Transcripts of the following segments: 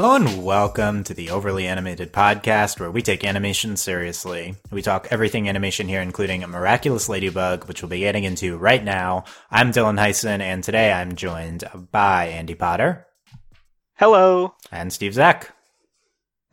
Hello and welcome to the Overly Animated Podcast, where we take animation seriously. We talk everything animation here, including a Miraculous Ladybug, which we'll be getting into right now. I'm Dylan Heisen, and today I'm joined by Andy Potter. Hello. And Steve Zack.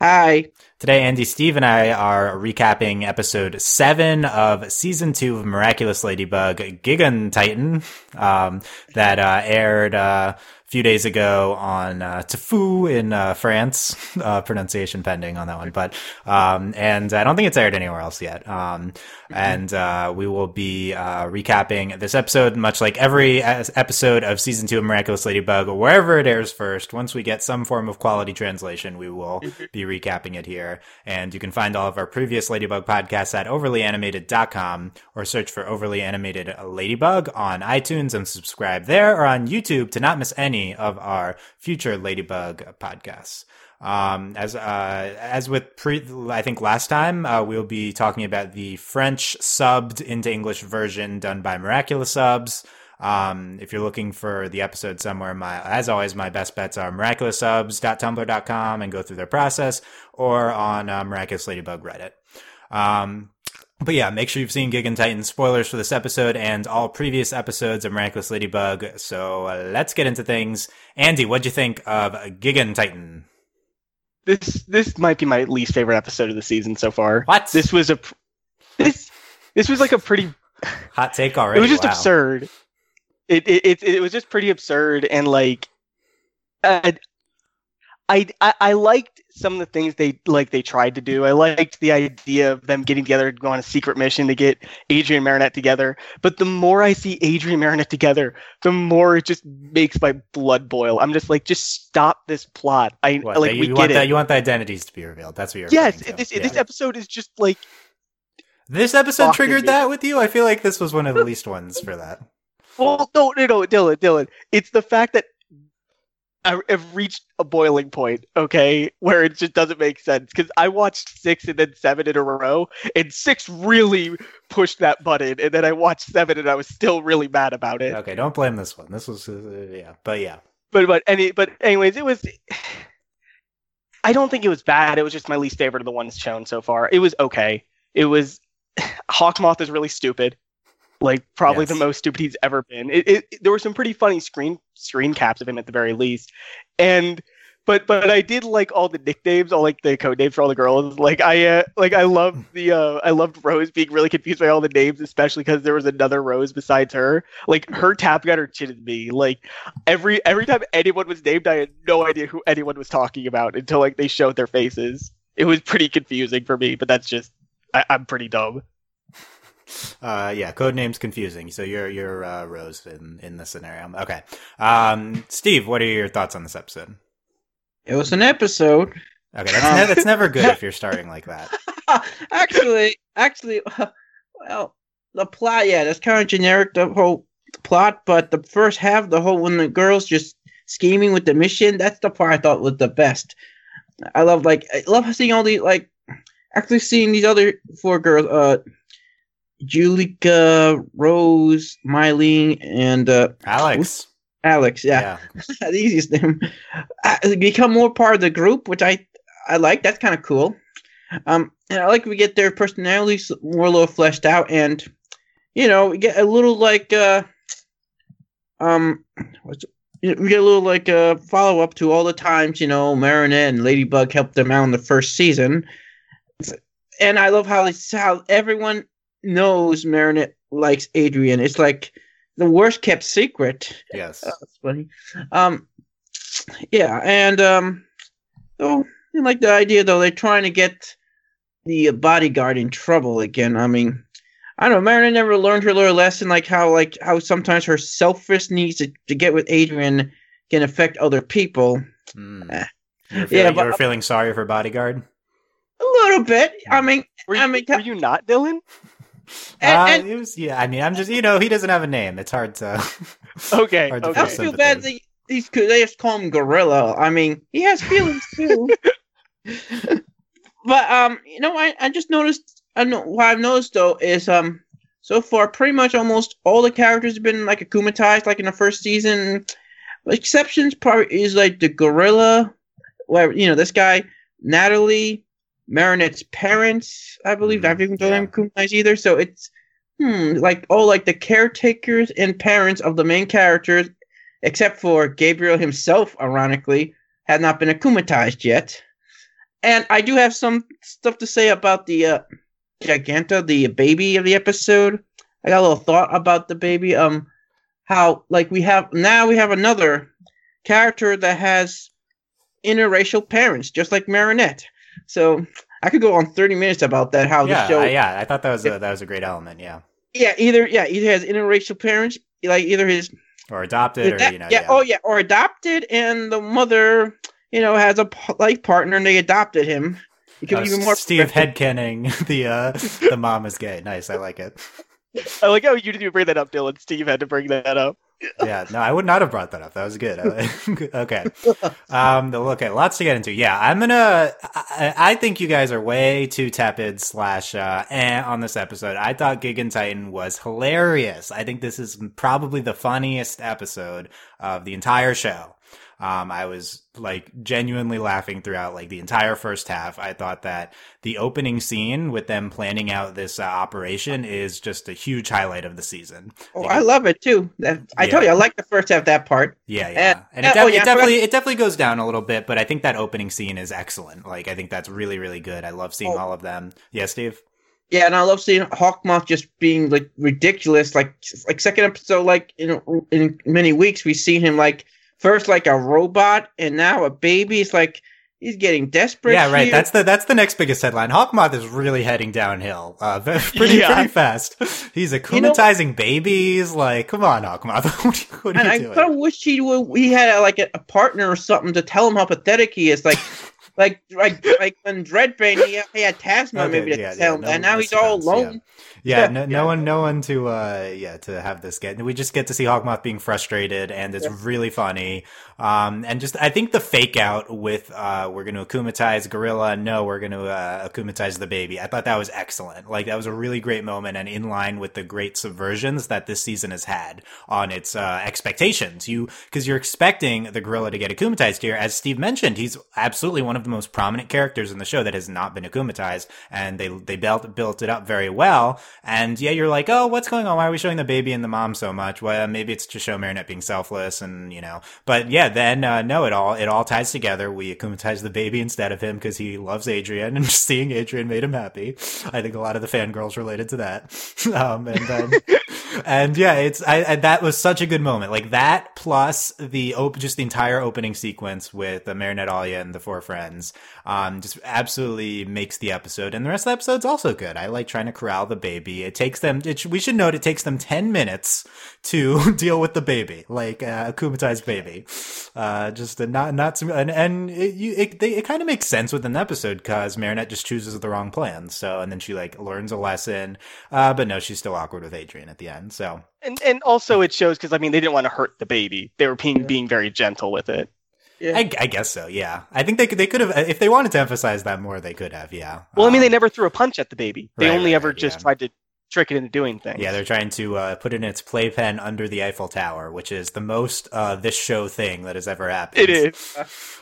Hi. Today, Andy, Steve, and I are recapping episode seven of season two of Miraculous Ladybug, Gigantitan, um, that uh, aired uh, few days ago on uh, in uh, France. Uh, pronunciation pending on that one, but um, and I don't think it's aired anywhere else yet. Um, and uh, we will be uh, recapping this episode, much like every episode of season two of Miraculous Ladybug, wherever it airs first. Once we get some form of quality translation, we will be recapping it here. And you can find all of our previous Ladybug podcasts at overlyanimated.com or search for Overly Animated Ladybug on iTunes and subscribe there or on YouTube to not miss any of our future Ladybug podcasts. Um, as uh, as with pre, I think last time uh, we'll be talking about the French subbed into English version done by Miraculous Subs. Um, if you're looking for the episode somewhere, my as always, my best bets are miraculoussubs.tumblr.com and go through their process, or on uh, Miraculous Ladybug Reddit. Um, but yeah, make sure you've seen Gigantitan spoilers for this episode and all previous episodes of Miraculous Ladybug. So uh, let's get into things. Andy, what'd you think of Gigantitan? This this might be my least favorite episode of the season so far. What? This was a this this was like a pretty hot take already. It was just wow. absurd. It, it it it was just pretty absurd and like I I I liked some of the things they like they tried to do. I liked the idea of them getting together to go on a secret mission to get Adrien Marinette together. But the more I see Adrien Marinette together, the more it just makes my blood boil. I'm just like, just stop this plot. I what, like you, we you get want it. That, you want the identities to be revealed. That's what you're. yes, this yeah. this episode is just like this episode triggered me. that with you. I feel like this was one of the least ones for that. Well, no, no, no, Dylan, Dylan. It's the fact that I've reached a boiling point, okay, where it just doesn't make sense. Because I watched six and then seven in a row, and six really pushed that button, and then I watched seven, and I was still really mad about it. Okay, don't blame this one. This was uh, yeah, but yeah. But but any but anyways, it was. I don't think it was bad. It was just my least favorite of the ones shown so far. It was okay. It was Hawkmoth is really stupid. Like probably Yes. the most stupid he's ever been. It, it, there were some pretty funny screen screen caps of him at the very least, and but but I did like all the nicknames, all like the code names for all the girls. Like I uh, like I loved the uh, I loved Rose being really confused by all the names, especially because there was another Rose besides her. Like her tapping on her chin at me. Like every every time anyone was named, I had no idea who anyone was talking about until like they showed their faces. It was pretty confusing for me, but that's just I, I'm pretty dumb. Uh, yeah, code name's confusing. So you're you're uh, Rose in in this scenario. Okay, um, Steve, what are your thoughts on this episode? It was an episode. Okay, that's ne- that's never good if you're starting like that. actually, actually, well, the plot, yeah, that's kind of generic, the whole plot, but the first half, the whole, when the girls just scheming with the mission, that's the part I thought was the best. I love, like, I love seeing all the, like, actually seeing these other four girls, uh, Juleka, Rose, Mylene, and, uh, Alix, Alix, yeah. yeah, the easiest name. Become more part of the group, which I I like. That's kind of cool. Um, and I like we get their personalities more a little fleshed out, and you know, we get a little like uh, um, what's we get a little like uh follow up to all the times you know Marinette and Ladybug helped them out in the first season, and I love how how everyone knows Marinette likes Adrien. It's like the worst kept secret. yes. That's funny. Um, yeah, and um, so I like the idea though they're trying to get the bodyguard in trouble again. I mean, I don't know. Marinette never learned her little lesson, like how like how sometimes her selfish needs to, to get with Adrien can affect other people. Mm. Eh. You're Yeah, feeling, but- you were feeling sorry for Bodyguard. A little bit. I mean, Were you, I mean, were you not, Dylan? And, uh, and it was yeah. I mean, I'm just you know he doesn't have a name. It's hard to. Okay, Hard to okay. I feel feel bad that these they just call him Gorilla. I mean, he has feelings too. but um, you know, I I just noticed. I know what I've noticed though is um, so far pretty much almost all the characters have been like akumatized, like in the first season. Exceptions probably is like the gorilla, where you know this guy Natalie Marinette's parents, I believe. Mhm, I haven't told yeah. them Kumais either. So it's hmm, like oh, like the caretakers and parents of the main characters, except for Gabriel himself, ironically, had not been akumatized yet. And I do have some stuff to say about the uh, Giganta, the baby of the episode. I got a little thought about the baby. Um, how like we have now we have another character that has interracial parents, just like Marinette. So I could go on thirty minutes about that. How yeah, the show, I, yeah, I thought that was a, that was a great element. Yeah, yeah, either yeah, either has interracial parents, like either his or adopted, or that- you know, yeah, yeah, oh yeah, or adopted, and the mother, you know, has a life partner, and they adopted him. You can Uh, be even more Steve headcanning the uh, the mom is gay. Nice, I like it. I like how you didn't even bring that up, Dylan. Steve had to bring that up. Yeah, no, I would not have brought that up. That was good. okay. Um, okay, lots to get into. Yeah, I'm gonna. I, I think you guys are way too tepid slash uh, eh, on this episode. I thought Gigantitan was hilarious. I think this is probably the funniest episode of the entire show. Um, I was like genuinely laughing throughout like the entire first half. I thought that the opening scene with them planning out this uh, operation is just a huge highlight of the season. Oh, I love it too. That I told Yeah. you, I like the first half that part. Yeah, yeah, and uh, it, def- oh, yeah, it definitely it definitely goes down a little bit, but I think that opening scene is excellent. Like I think that's really really good. I love seeing Oh. all of them. Yeah, Steve. Yeah, and I love seeing Hawkmoth just being like ridiculous. Like like second episode, like in in many weeks, we see him like first like a robot, and now a baby. It's like he's getting desperate. yeah, right. here. That's the that's the next biggest headline. Hawkmoth is really heading downhill, uh, pretty Yeah. pretty fast. He's know- akumatizing babies. Like, come on, Hawkmoth. what you, what are and you I doing? kind of wish he would. He had like a, a partner or something to tell him how pathetic he is. Like. Like, like, like when Dreadbane, he, he had Tasma Okay, maybe to yeah, tell yeah, him, no, and now he's all alone. Yeah, Yeah. no, no one, no one to, uh, yeah, to have this get. We just get to see Hawkmoth being frustrated, and it's really funny. Um, and just, I think the fake out with, uh, we're going to akumatize Gorilla. No, we're going to, uh, akumatize the baby. I thought that was excellent. Like, that was a really great moment and in line with the great subversions that this season has had on its, uh, expectations. You, cause you're expecting the Gorilla to get akumatized here. As Steve mentioned, he's absolutely one of the most prominent characters in the show that has not been akumatized, and they, they built, built it up very well. And yeah, you're like, oh, what's going on? Why are we showing the baby and the mom so much? Well, maybe it's to show Marinette being selfless and, you know, but yeah, then, uh, no, it all, it all ties together. We akumatize the baby instead of him because he loves Adrien and seeing Adrien made him happy. I think a lot of the fangirls related to that. um, and then, and yeah, it's, I, I, that was such a good moment. Like that plus the, op- just the entire opening sequence with uh, Marinette Alya and the four friends, um, just absolutely makes the episode. And the rest of the episode's also good. I like trying to corral the baby. It takes them, it, we should note it takes them 10 minutes to deal with the baby, like uh, a akumatized baby. Uh, just a not, not, some, and, and it, you, it, they, it kind of makes sense within the episode because Marinette just chooses the wrong plan. So, and then she like learns a lesson. Uh, but no, she's still awkward with Adrien at the end. So, And and also it shows because I mean they didn't want to hurt the baby. They were being being very gentle with it. Yeah. I, I guess so. Yeah, I think they could. They could have if they wanted to emphasize that more. They could have. Yeah. Well, I mean Um, they never threw a punch at the baby. They Right, only right, ever just tried to trick it into doing things. Yeah, they're trying to uh, put it in its playpen under the Eiffel Tower, which is the most uh, this show thing that has ever happened. it is.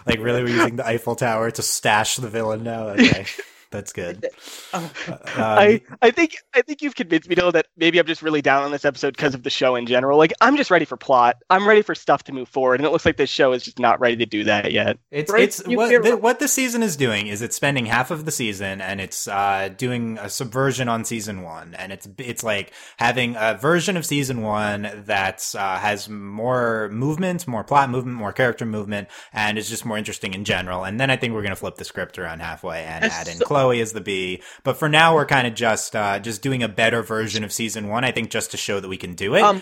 Like, really, we're using the Eiffel Tower to stash the villain now? Okay, that's good. Oh, Um, I, I think I think you've convinced me though that maybe I'm just really down on this episode because of the show in general. Like I'm just ready for plot. I'm ready for stuff to move forward, and it looks like this show is just not ready to do that yet. It's Right, it's you what the, what the season is doing is it's spending half of the season and it's uh, doing a subversion on season one and it's it's like having a version of season one that uh, has more movement, more plot movement, more character movement, and is just more interesting in general. And then I think we're gonna flip the script around halfway and That's add in so- Chloe as the B. But for now, we're kind of just uh, just doing a better version of season one. I think just to show that we can do it. Um,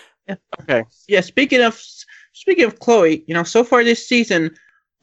Okay. yeah. Speaking of speaking of Chloe, you know, so far this season,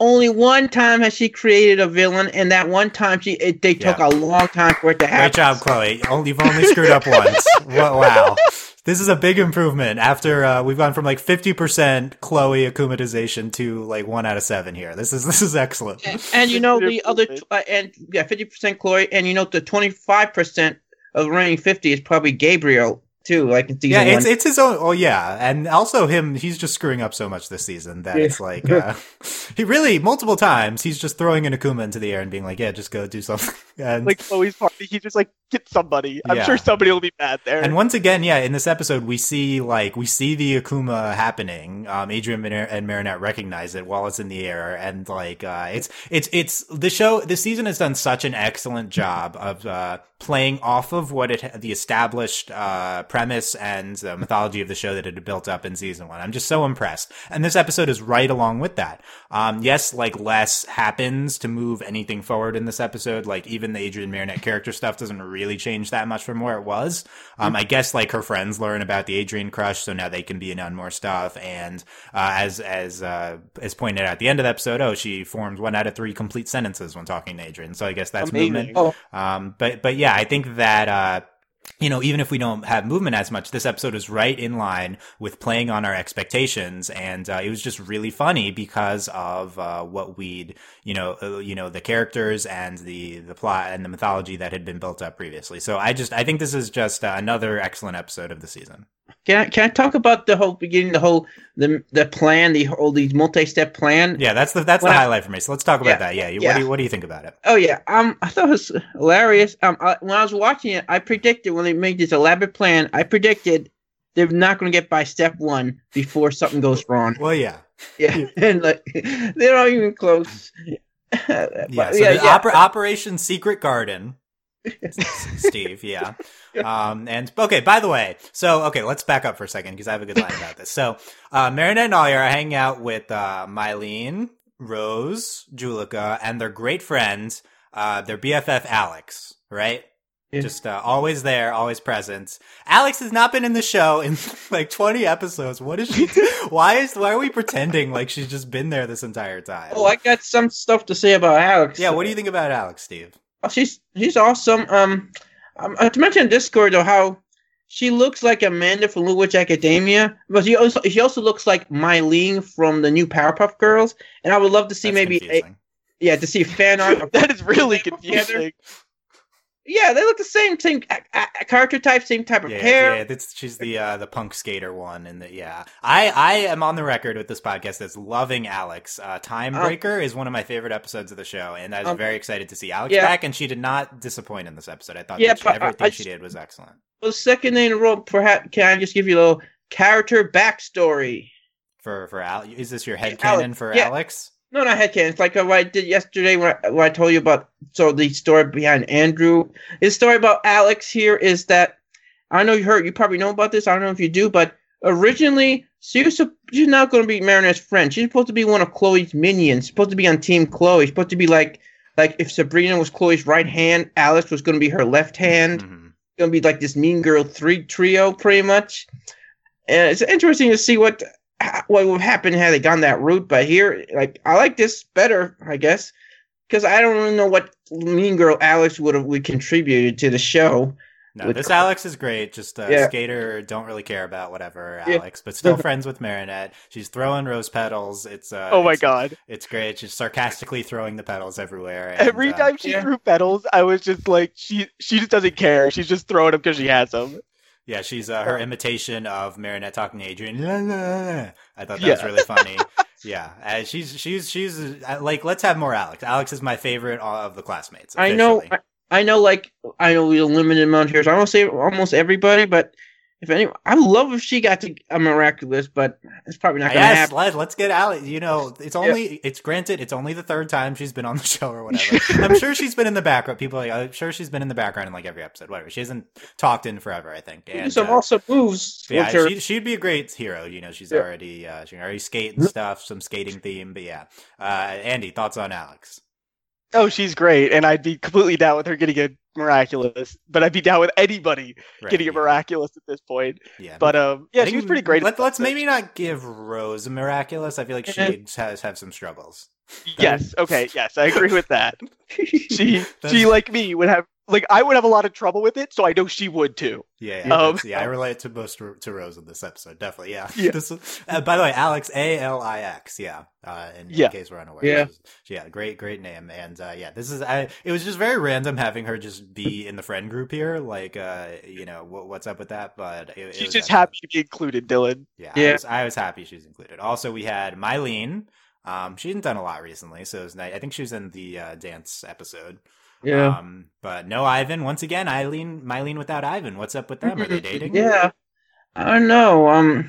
only one time has she created a villain, and that one time she it, they took Yeah. a long time for it to happen. Great job, Chloe. Only you've only screwed up once. Wow. This is a big improvement after uh, we've gone from like 50% Chloe akumatization to like one out of seven here. This is this is excellent. And, and you know the other Improvement. uh, and yeah, fifty percent Chloe, and you know the twenty five percent of the remaining fifty is probably Gabriel too, like in season Yeah, it's one. it's his own. Oh yeah, and also him. He's just screwing up so much this season that Yeah. it's like uh, he really multiple times he's just throwing an Akuma into the air and being like, "Yeah, just go do something." And Like Chloe's party, he's just like get somebody. I'm Yeah. sure somebody will be bad there. And once again, yeah, in this episode, we see like we see the Akuma happening. Um, Adrien Mar- and Marinette recognize it while it's in the air, and like uh, it's it's it's the show. The season has done such an excellent job of uh, playing off of what it the established uh, premise and the mythology of the show that it had built up in season one. I'm just so impressed, and this episode is right along with that. Um, yes, like less happens to move anything forward in this episode. Like even the Adrien Marinette character stuff doesn't really change that much from where it was. Um, I guess like her friends learn about the Adrien crush, so now they can be in on more stuff. And uh, as as uh, as pointed out at the end of the episode, oh, she forms one out of three complete sentences when talking to Adrien. So I guess that's Amazing. movement. Oh. Um, but but yeah, I think that uh, you know, even if we don't have movement as much, this episode is right in line with playing on our expectations, and uh, it was just really funny because of uh, what we'd, you know, uh, you know, the characters and the the plot and the mythology that had been built up previously. So I just, I think this is just uh, another excellent episode of the season. Can I, can I talk about the whole beginning, the whole the the plan, the whole these multi-step plan? Yeah, that's the that's When the I- highlight for me. So let's talk about Yeah, that. Yeah, yeah. what do you, what do you think about it? Oh yeah, um, I thought it was hilarious. Um, I, when I was watching it, I predicted when they made this elaborate plan, I predicted they're not going to get by step one before something goes wrong. Well, yeah, Yeah, and like they're not even close. Yeah. So yeah, the yeah. Oper- Operation Secret Garden. Steve, yeah. Um, and okay, by the way, so okay, let's back up for a second because I have a good line about this. So, uh, Marinette and Alya are hanging out with uh, Mylene, Rose, Juleka, and their great friend, uh, their BFF Alix, right? Yeah. Just uh, always there, always present. Alix has not been in the show in like 20 episodes. What is she? why is why are we pretending like she's just been there this entire time? Oh, I got some stuff to say about Alix. yeah, what do you think about Alix, Steve? Oh, she's she's awesome. Um, um uh, to mention in Discord though how she looks like Amanda from Little Witch Academia, but she also she also looks like Mylene from the new Powerpuff Girls, and I would love to see That's maybe a, yeah to see fan art. That is really Together. Yeah, they look the same, same a, a, character type, same type of Yeah, hair. yeah, that's, she's the uh, the punk skater one, and the yeah. I I am on the record with this podcast as loving Alix. Uh, Time Um, is one of my favorite episodes of the show, and I was Um, very excited to see Alix yeah. back. And she did not disappoint in this episode. I thought Yeah, that she, but I- I she did was excellent. The second in a row, perhaps can I just give you a little character backstory? For for Al, is this your head canon for yeah. Alix? No, not headcanon. It's like what I did yesterday when I, when I told you about so the story behind Andrew. His story about Alix here is that I know you heard you probably know about this. I don't know if you do, but originally she was she's not going to be Marinette's friend. She's supposed to be one of Chloe's minions. Supposed to be on Team Chloe. Supposed to be like like if Sabrina was Chloe's right hand, Alix was going to be her left hand. Mhm. Going to be like this Mean Girl three trio, pretty much. And it's interesting to see what what would happen had they gone that route. But here, like, I like this better, I guess, because I don't really know what Mean Girl Alix would have would contributed to the show. No, With- this Alix is great. Just a Yeah. skater, don't really care about whatever Yeah. Alix, but still friends with Marinette. She's throwing rose petals. It's uh, Oh my it's, god! it's great. She's sarcastically throwing the petals everywhere. and, Every uh, time she yeah. threw petals, I was just like, she she just doesn't care. She's just throwing them because she has them. Yeah, she's uh, her imitation of Marinette talking to Adrien. La, la, la. I thought that was really funny. yeah, uh, she's she's she's uh, like let's have more Alix. Alix is my favorite of the classmates. I know. I, I know, like I know we a limited amount here, so I don't say almost everybody, but if any, I would love if she got to a miraculous, but it's probably not going to Yes, happen. let, let's get Alix. You know, it's only it's granted it's only the third time she's been on the show or whatever. I'm sure she's been in the background. People, are like, I'm sure she's been in the background in like every episode. Whatever. She hasn't talked in forever. I think. And, Some uh, awesome moves. Yeah, which are- she, she'd be a great hero. You know, she's Yeah. already uh, she can already skate and stuff, some skating theme. But yeah, uh, Andy, thoughts on Alix? Oh, she's great, and I'd be completely down with her getting a miraculous. But I'd be down with anybody Right, getting a yeah, miraculous at this point. Yeah, But um, yeah, she was pretty great. Let, us maybe not give Rose a miraculous. I feel like she has have some struggles. Yes. Okay. Yes, I agree with that. She she like me would have like I would have a lot of trouble with it, so I know she would too. Yeah, yeah, Um, yeah. I relate to most to, to Rose in this episode, definitely. Yeah. Yeah. This is- uh, by the way, Alix A L I X. Yeah. Uh, in, Yeah. in case we're unaware. Yeah. This is- yeah. Great, great name. And uh, yeah, this is. I. It was just very random having her just be in the friend group here. Like, uh, you know, what, what's up with that? But it, it She's was just actually- happy to be included, Dylan. Yeah, Yeah. I, was, I was happy she was included. Also, we had Mylene. Um, she hadn't done a lot recently, so it was nice. I think she was in the uh, dance episode. Yeah. Um, but no Ivan. Once again, Eileen, Mylene without Ivan. What's up with them? Are they dating? Yeah. I don't know. Um,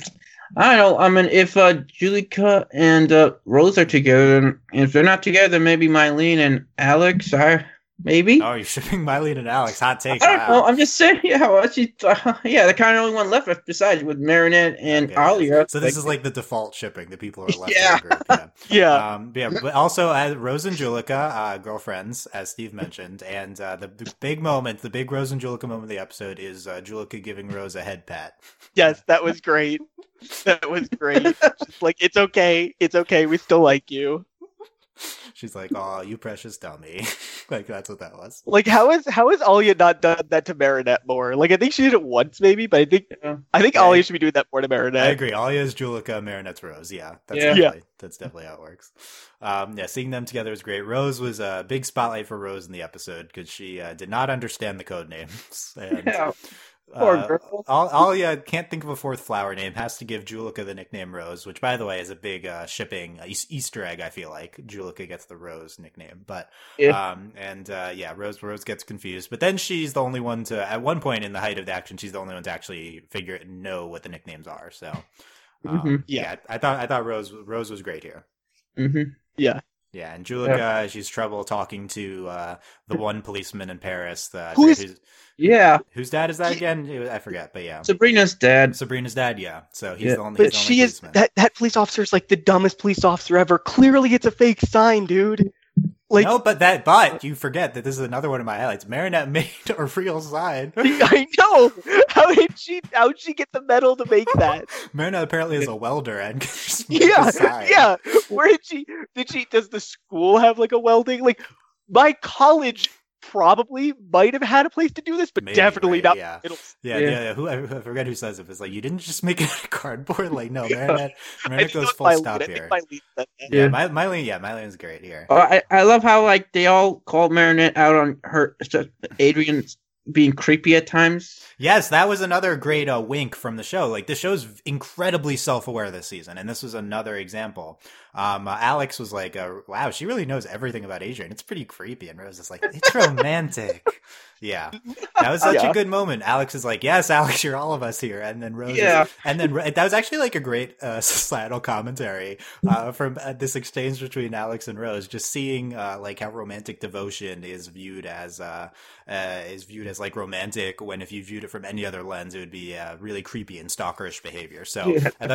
I don't know. I mean, if uh, Juleka and uh, Rose are together, and if they're not together, maybe Mylene and Alix are maybe. Oh, you're shipping Mylene and Alix. Hot take. I don't wow. know. I'm just saying. Yeah, well, she, uh, yeah, the kind of only one left besides with Marinette and Okay, Alya. So this is like the default shipping. The people are left Yeah. group. Yeah. Yeah. Um, yeah, but also as Rose and Juleka, uh, girlfriends, as Steve mentioned, and uh, the, the big moment, the big Rose and Juleka moment of the episode is uh, Juleka giving Rose a head pat. yes, that was great. That was great. Just like it's okay, it's okay. We still like you. She's like, "Oh, you precious dummy!" like that's what that was. Like how is how is has Alya not done that to Marinette more? Like I think she did it once maybe, but I think Yeah. I think Yeah. Alya should be doing that more to Marinette. I agree. Alya is Juleka, Marinette's Rose. Yeah, that's Yeah. definitely that's definitely how it works. Um, yeah, seeing them together was great. Rose was a big spotlight for Rose in the episode because she uh, did not understand the code names. And, Yeah. Poor uh, Alya can't think of a fourth flower name. Has to give Juleka the nickname Rose, which, by the way, is a big uh, shipping uh, Easter egg. I feel like Juleka gets the Rose nickname, but Yeah. um, and uh, yeah, Rose Rose gets confused. But then she's the only one to, at one point in the height of the action, she's the only one to actually figure it, and know what the nicknames are. So, um, Mhm. yeah, I thought I thought Rose Rose was great here. Mm-hmm. Yeah, and Juleka, she's trouble talking to uh, the one policeman in Paris. The, Who is- Yeah. whose dad is that again? I forget, but yeah, Sabrina's dad. Sabrina's dad. Yeah, so he's Yeah. the only. But the only she is that that police officer is like the dumbest police officer ever. Clearly, it's a fake sign, dude. Like no, but that, but you forget that this is another one of my highlights. Marinette made a real sign. I know. How did she? How did she get the metal to make that? Marinette apparently is a welder and yeah, a sign. yeah. Where did she? Did she? Does the school have like a welding? Like my college probably might have had a place to do this, but Maybe, definitely right, not. yeah. Middle. Yeah, Yeah. yeah, yeah. Who I, I forget who says it. It's like you didn't just make it out of cardboard. Like no, Yeah. Marinette, Marinette goes it was full my stop lead. Here. think my lead. Yeah, Yeah. My, Mylene, yeah, Mylene's great here. Oh, I, I love how like they all called Marinette out on her Adrien being creepy at times. Yes, that was another great uh, wink from the show. Like the show's incredibly self-aware this season, and this was another example. Um, uh, Alix was like, uh, "Wow, she really knows everything about Adrien. It's pretty creepy." And Rose is like, "It's romantic." yeah, that was such Yeah. a good moment. Alix is like, "Yes, Alix, you're all of us here." And then Rose, is- Yeah. and then that was actually like a great uh, societal commentary uh, from uh, this exchange between Alix and Rose. Just seeing uh, like how romantic devotion is viewed as uh, uh, is viewed as like romantic when if you viewed it from any other lens, it would be uh, really creepy and stalkerish behavior. So Yeah. I I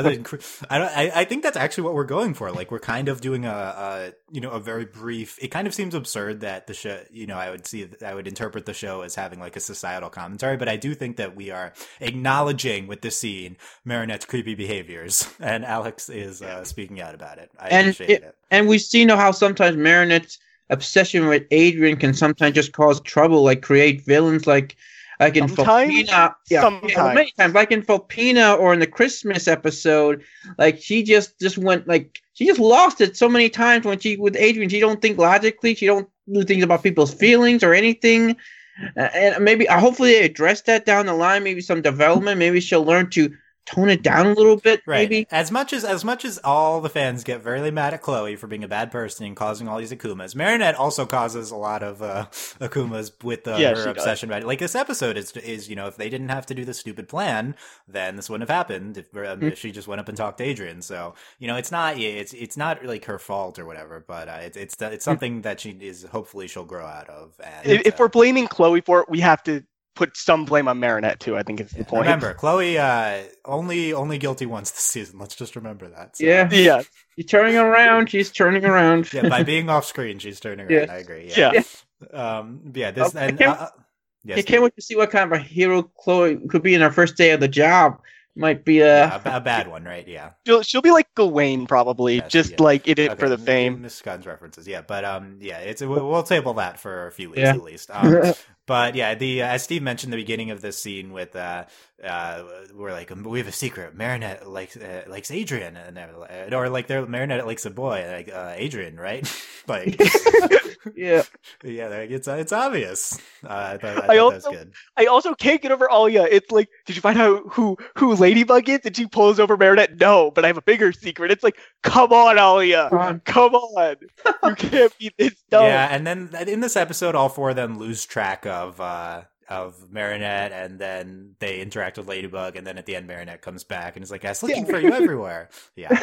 don't. I, I think that's actually what we're going for. Like we're kind of doing a, a you know a very brief. It kind of seems absurd that the show. You know, I would see I would interpret the show as having like a societal commentary, but I do think that we are acknowledging with this scene Marinette's creepy behaviors, and Alix is uh, speaking out about it. I And appreciate it. And we see now how sometimes Marinette's obsession with Adrien can sometimes just cause trouble, like create villains like like in Sometimes? Filipina. Yeah, Sometimes. yeah, many times. Like in Filipina or in the Christmas episode, like she just just went like she just lost it so many times when she with Adrien. She don't think logically. She don't do things about people's feelings or anything. And maybe hopefully they address that down the line. Maybe some development. Maybe she'll learn to tone it down a little bit. Right. Maybe. As much as as much as all the fans get very mad at Chloe for being a bad person and causing all these akumas, Marinette also causes a lot of uh, akumas with uh, Yeah, her obsession about it. Like this episode is is you know if they didn't have to do the stupid plan, then this wouldn't have happened. If, um, Hmm. if she just went up and talked to Adrien, so you know it's not it's it's not like her fault or whatever, but uh, it's it's Hmm. it's something that she is hopefully she'll grow out of. And If, if uh, we're blaming Chloe for it, we have to put some blame on Marinette too. I think is the point. remember Chloe uh, only only guilty once this season. Let's just remember that. So- Yeah. Yeah. She's turning around. She's turning around. yeah, by being off screen, she's turning Yes. around. I agree. Yeah. Yeah. Um. Yeah. This Oh, I and can't- uh, yes, I can't wait to see what kind of a hero Chloe could be in her first day of the job. Might be uh, yeah, a, a bad one, right? Yeah. She'll, she'll be like Gawain probably, Yes, just yeah. like in it Okay, for the fame. Miss Gunn's references, yeah, but um, yeah, it's we'll, we'll table that for a few weeks Yeah. at least. Um, But yeah, the uh, as Steve mentioned, the beginning of this scene with uh, uh, we're like we have a secret. Marinette likes uh, likes Adrien, and like- or like they're Marinette likes a boy, like uh, Adrien, right? like Yeah. yeah, like, it's it's obvious. Uh, I thought, I thought I that also- was good. I also can't get over Alya. It's like, did you find out who who Ladybug is? And she pulls over Marinette. No, but I have a bigger secret. It's like, come on, Alya, Um, come on. You can't be this dumb. Yeah, and then in this episode, all four of them lose track of uh, of Marinette, and then they interact with Ladybug, and then at the end, Marinette comes back and is like, "I was looking Yeah. for you everywhere." Yeah,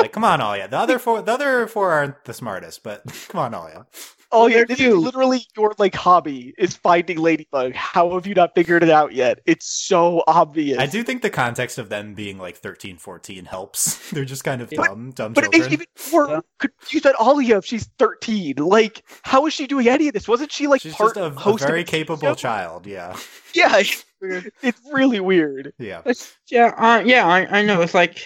like come on, Alya. The other four, the other four aren't the smartest, but come on, Alya. Oh yeah, this is literally your like hobby is finding Ladybug. How have you not figured it out yet? It's so obvious. I do think the context of them being like 13, 14 helps. They're just kind of Yeah. dumb, dumb But it makes children. even more Yeah. confused at Alya if she's 13. Like, how is she doing any of this? Wasn't she like She's part just a, a host of very a capable show? child. Yeah, Yeah, it's really weird. yeah. It's- yeah, uh, yeah, I, I know. It's like we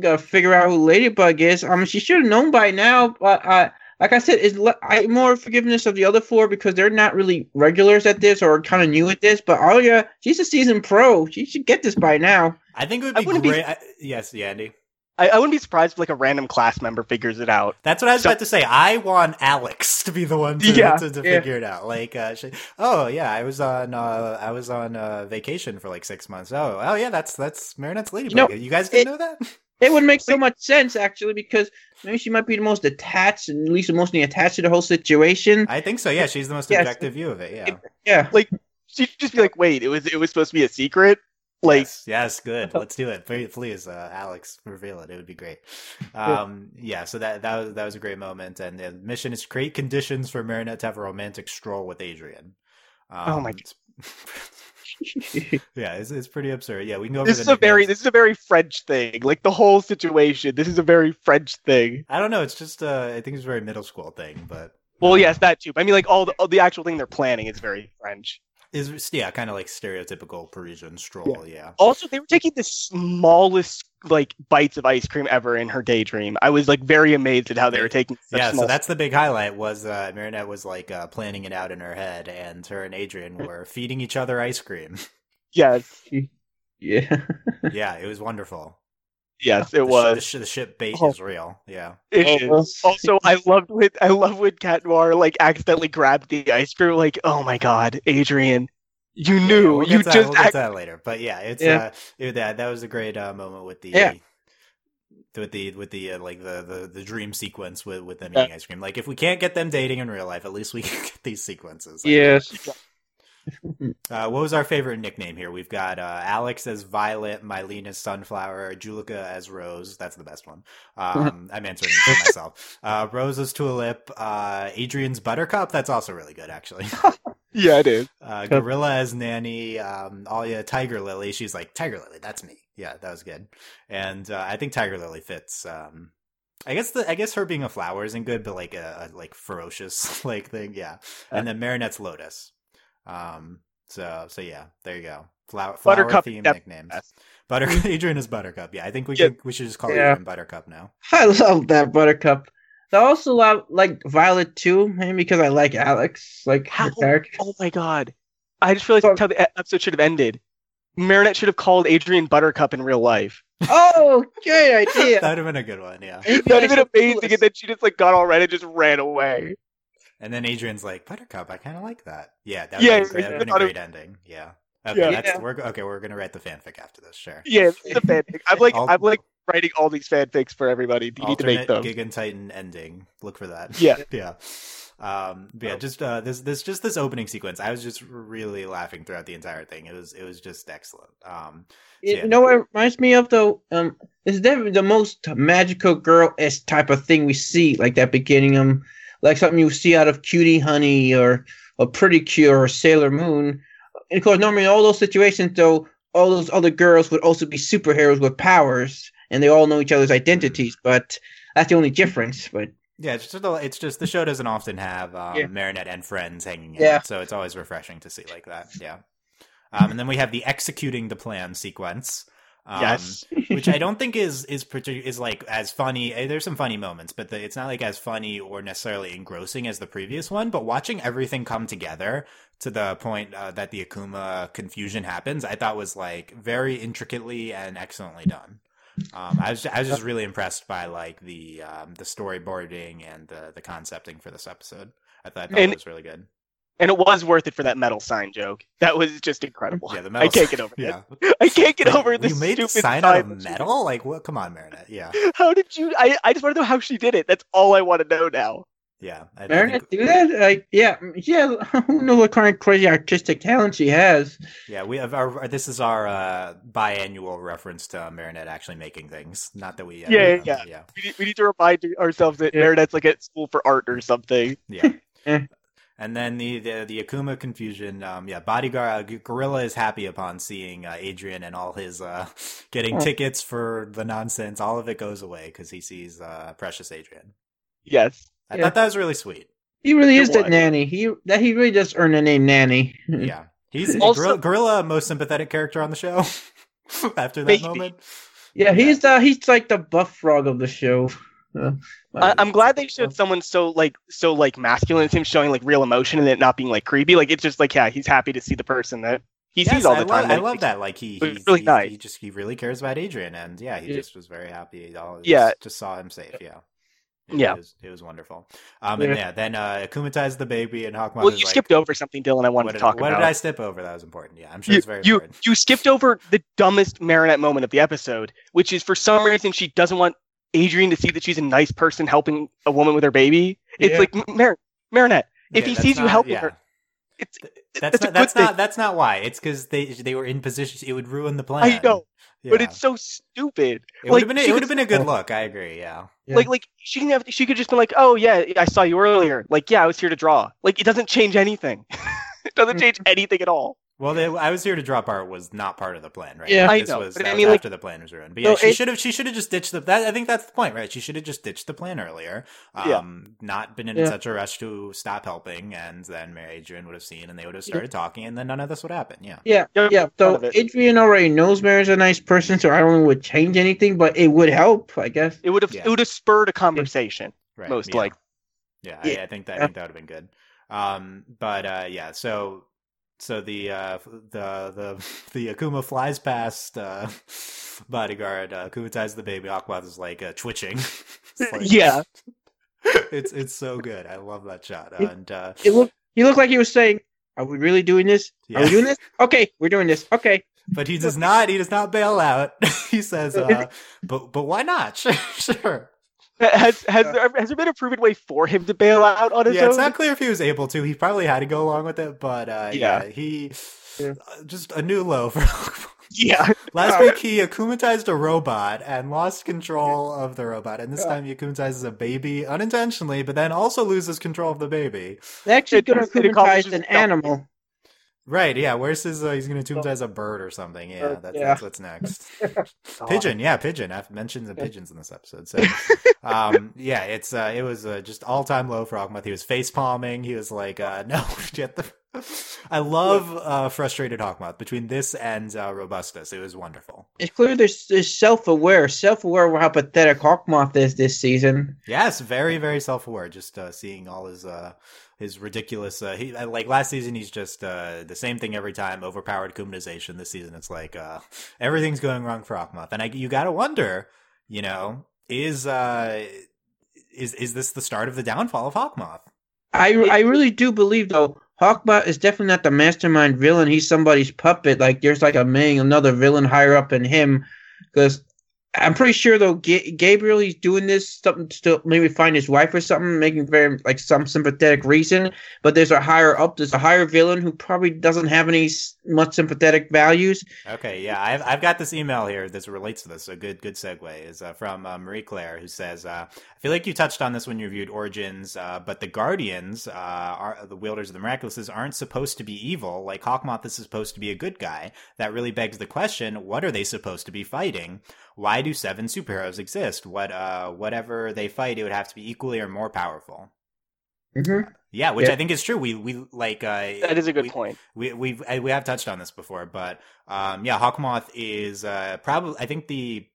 gotta figure out who Ladybug is. I mean, she should have known by now, but uh, like I said, it's le- I more forgiveness of the other four because they're not really regulars at this or kind of new at this. But Alya, she's a seasoned pro. She should get this by now. I think it would I be wouldn't be- I, yes, yeah, Andy. I, I wouldn't be surprised if like a random class member figures it out. That's what I was So- about to say. I want Alix to be the one to, Yeah, to, to yeah. figure it out. Like, uh, she, oh yeah, I was on uh, I was on uh, vacation for like six months. Oh, oh yeah, that's that's Marinette's Ladybug. know, You, guys didn't it- know that? It would make so much sense actually because maybe she might be the most attached and at least emotionally attached to the whole situation. I think so. Yeah, she's the most Yes. objective view of it. Yeah. Yeah. Like she'd just be like, "Wait, it was it was supposed to be a secret." Like, yes, yes, good. Let's do it. Please, please uh, Alix, reveal it. It would be great. Um, yeah. So that that was that was a great moment, and the mission is to create conditions for Marinette to have a romantic stroll with Adrien. Um, Oh my- Yeah, it's, it's pretty absurd. Yeah, we can go this the is a very this is a very French thing. Like the whole situation. This is a very French thing. I don't know. It's just uh, I think it's a very middle school thing, but Well, yes, that too. But I mean, like all the all the actual thing they're planning is very French. Is yeah, kind of like stereotypical Parisian stroll. Yeah. Also, they were taking the smallest like bites of ice cream ever in her daydream. I was like very amazed at how they were taking. Such Yeah, small... so that's the big highlight was uh, Marinette was like uh, planning it out in her head, and her and Adrien were feeding each other ice cream. yes, yeah. yeah, it was wonderful. Yes, The it sh- was. the, sh- the ship bait Oh. is real. Yeah, It Oh. is. Also, I loved when I love when Cat Noir like accidentally grabbed the ice cream. Like, oh my god, Adrien, you Yeah, knew. we'll you to that- just we'll get act- that later. But yeah, it's Yeah. uh, it, that that was a great uh, moment with the. Yeah. With the with the uh, like the, the the dream sequence with with them Yeah. eating ice cream. Like if we can't get them dating in real life, at least we can get these sequences. Like, yes. Uh, what was our favorite nickname here? We've got uh, Alix as Violet, Mylene as Sunflower, Juleka as Rose. That's the best one. Um, I'm answering for myself. Uh, Rose as Tulip, uh, Adrien's Buttercup. That's also really good, actually. Yeah, it is. Uh, Gorilla as Nanny, um, Alya Tiger Lily. She's like Tiger Lily. That's me. Yeah, that was good. And uh, I think Tiger Lily fits. Um, I guess the I guess her being a flower isn't good, but like a, a like ferocious like thing, yeah. And then Marinette's Lotus. Um, so so yeah, there you go. Flower, flower Buttercup, themed yep. nicknames. Yes. Butter Adrien is Buttercup. Yeah, I think we Yeah. can, we should just call Yeah. Adrien Buttercup now. I love that Buttercup. I also love like Violet too, maybe because I like Alix, like How- character. Oh my god, I just realized that's how the episode should have ended. Marinette should have called Adrien Buttercup in real life. Oh, great idea. That would have been a good one, yeah. That'd have been amazing, and then she just like got all red and just ran away. And then Adrien's like, Buttercup, I kind of like that. Yeah, that would Yeah, have been, yeah, that'd been I a great ending. Yeah. Okay, Yeah. that's, we're okay. We're gonna write the fanfic after this. Sure. Yeah, it's a fanfic. I'm like I'll- I'm like writing all these fanfics for everybody. You need to make them. Gigantitan ending. Look for that. Yeah. yeah. Um, but yeah, just uh, this this just this opening sequence. I was just really laughing throughout the entire thing. It was it was just excellent. Um, You Yeah. know what it reminds me of though? Um, it's definitely the most magical girl esque type of thing we see, like that beginning, um, like something you see out of Cutie Honey or or Pretty Cure or Sailor Moon. And of course, normally in all those situations, though, all those other girls would also be superheroes with powers, and they all know each other's identities. But that's the only difference. But yeah, it's just a, it's just the show doesn't often have um, Yeah. Marinette and friends hanging out, Yeah. so it's always refreshing to see like that. Yeah. Um, and then we have the executing the plan sequence. Um, yes. which I don't think is is partic- is like as funny. eh, There's some funny moments, but the, it's not like as funny or necessarily engrossing as the previous one. But watching everything come together to the point uh, that the Akuma confusion happens, I thought was like very intricately and excellently done. Um, I was I was just really impressed by like the um, the storyboarding and the the concepting for this episode. I thought, I thought And- it was really good. And it was worth it for that metal sign joke. That was just incredible. Yeah, the metal I metal can't get over Yeah. I can't get Wait, over the you made the stupid sign out of that she- metal. Like what? Come on, Marinette. Yeah, How did you? I, I just want to know how she did it. That's all I want to know now. yeah. I, I Marinette think- do that? Like, yeah, yeah. Who knows what kind of crazy artistic talent she has? Yeah, we have our, our- this is our uh, biannual reference to Marinette actually making things. Not that we uh, Yeah, um, yeah. yeah, We need, we need to remind ourselves that Yeah. Marinette's like at school for art or something. yeah. And then the, the the Akuma confusion. Um, yeah, bodyguard uh, Gorilla is happy upon seeing uh, Adrien and all his uh, getting Oh. tickets for the nonsense. All of it goes away because he sees uh, precious Adrien. Yes. I Yeah. thought that was really sweet. He really It is that nanny. He that he really does earn the name nanny. Yeah, he's Also- Gorilla, Gorilla, most sympathetic character on the show. After that Maybe. moment, Yeah, he's the he's like the buff frog of the show. I, I'm glad they showed someone so like so like masculine as him showing like real emotion and it not being like creepy. Like it's just like yeah, he's happy to see the person that he Yes, sees all I the love, time. I love that. Like he, It was he, really he, nice. he just he really cares about Adrien, and yeah, he Yeah. just was very happy. All, Yeah. just, just saw him safe. Yeah, It Yeah. was, it was wonderful. Um, and Yeah. yeah, then uh, Akuma the baby, and Hawkmoth Well, you like, skipped over something, Dylan. I wanted what to talk what about. What did I skip over? That was important. Yeah, I'm sure you, it's very you, important. you skipped over the dumbest Marinette moment of the episode, which is for some reason she doesn't want Adrien to see that she's a nice person helping a woman with her baby. It's Yeah. like Mar- Marinette. If Yeah, he that's sees you helping yeah. her, it's That's that's not. That's thing. not. That's not why. It's because they they were in positions. It would ruin the plan. I know, but it's so stupid. It would have like, been. It would could- have been a good look. I agree. Yeah. Yeah. Like like she didn't have. She could just be like, oh yeah, I saw you earlier. Like yeah, I was here to draw. Like it doesn't change anything. it doesn't mm. change anything at all. Well, they, I was here to drop art was not part of the plan, right? Yeah. Like, I know, was, but that I was mean, like- after the plan was ruined. But yeah, No, she should have. She should have just ditched the. That, I think that's the point, right? She should have just ditched the plan earlier. Yeah. Um, not been in Yeah. such a rush to stop helping, and then Mary Adrien would have seen, and they would have started talking, and then none of this would happen. Yeah. Yeah, Yep, yeah. So. Adrien already knows Mary's a nice person, so I don't know would change anything, but it would help, I guess. It would have Yeah. it would have spurred a conversation. Right. Most yeah. likely. Yeah, Yeah. I, I think that I think that would have been good. Um, but uh, yeah, so so the uh, the the the Akuma flies past uh, bodyguard. Uh, Akumatizes the baby. Aquath is like uh, twitching. It's like- Yeah. it's it's so good. I love that shot. It- And uh, It looked he looked like he was saying, Are we really doing this? Are we doing this? Okay, we're doing this. Okay. but he does not. He does not bail out. he says, uh, "But but why not? sure." Has has there has there been a proven way for him to bail out on his Yeah, own? it's not clear if he was able to. He probably had to go along with it, but uh, yeah. Yeah. he Yeah. uh, just a new low for. yeah. Last week he akumatized a robot and lost control of the robot, and this time he akumatizes a baby unintentionally, but then also loses control of the baby. They actually It could have it accomplishes an something. animal. Right? Yeah. Where's his? Uh, he's going to akumatize a bird or something. Yeah, Uh, that's, yeah. that's what's next. Pigeon, yeah, pigeon. I've mentioned the pigeons in this episode. So, um, yeah, it's uh, it was uh, just all time low for Hawkmoth. He was face palming. He was like, uh, "No, get the." I love uh, frustrated Hawkmoth. Between this and uh, Robustus, it was wonderful. It's clear they're, they're self-aware, self-aware of how pathetic Hawkmoth is this season. Yes, very very self aware. Just uh, seeing all his uh, his ridiculous. Uh, he uh, like last season, he's just uh, the same thing every time. Overpowered kuminization. This season, it's like uh, everything's going wrong for Hawkmoth, and I, you got to wonder, you know, is uh, is is this the start of the downfall of Hawkmoth? I, I really do believe though Hawkmoth is definitely not the mastermind villain. He's somebody's puppet. Like there's like a million another villain higher up in him. Because I'm pretty sure though Ga- Gabriel he's doing this something to maybe find his wife or something, making very like some sympathetic reason. But there's a higher up. There's a higher villain who probably doesn't have any much sympathetic values. Okay, yeah, I've I've got this email here that relates to this. A good good segue is uh, from uh, Marie Claire, who says, uh, "I feel like you touched on this when you reviewed Origins, uh, but the Guardians, uh, are the wielders of the miraculous, aren't supposed to be evil. Like Hawkmoth is supposed to be a good guy. That really begs the question: What are they supposed to be fighting? Why do seven superheroes exist? What uh, whatever they fight, it would have to be equally or more powerful." Mm-hmm. Yeah, which Yeah. I think is true. We we like uh, That is a good we, point. We we've we have touched on this before, but um, yeah, Hawkmoth is uh, probably I think the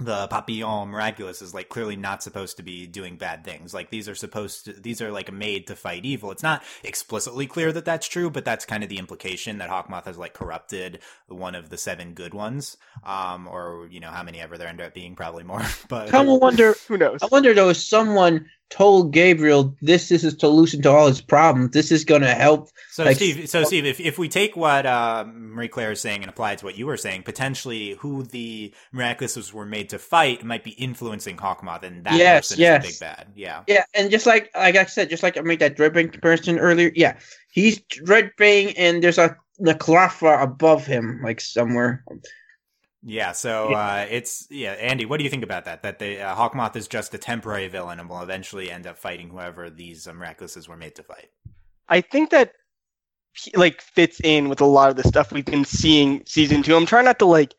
the Papillon Miraculous is like clearly not supposed to be doing bad things. Like these are supposed to these are like made to fight evil. It's not explicitly clear that that's true, but that's kind of the implication that Hawkmoth has like corrupted one of the seven good ones, um, or you know how many ever there end up being, probably more. but Come on, wonder. Who knows? I wonder though if someone told Gabriel this this is a solution to all his problems. This is going to help. So Like- Steve, so Steve, if if we take what uh, Marie Claire is saying and apply it to what you were saying, potentially who the miraculouses were made to fight might be influencing Hawkmoth, and that Yes, person yes. is the big bad. Yeah, Yeah, and just like like I said, just like I made that dripping comparison earlier. Yeah, he's dripping, and there's a Neclafra above him, like somewhere. Yeah. So uh, it's yeah, Andy, what do you think about that? That the uh, Hawkmoth is just a temporary villain and will eventually end up fighting whoever these uh, miraculouses were made to fight. I think that like fits in with a lot of the stuff we've been seeing season two. I'm trying not to like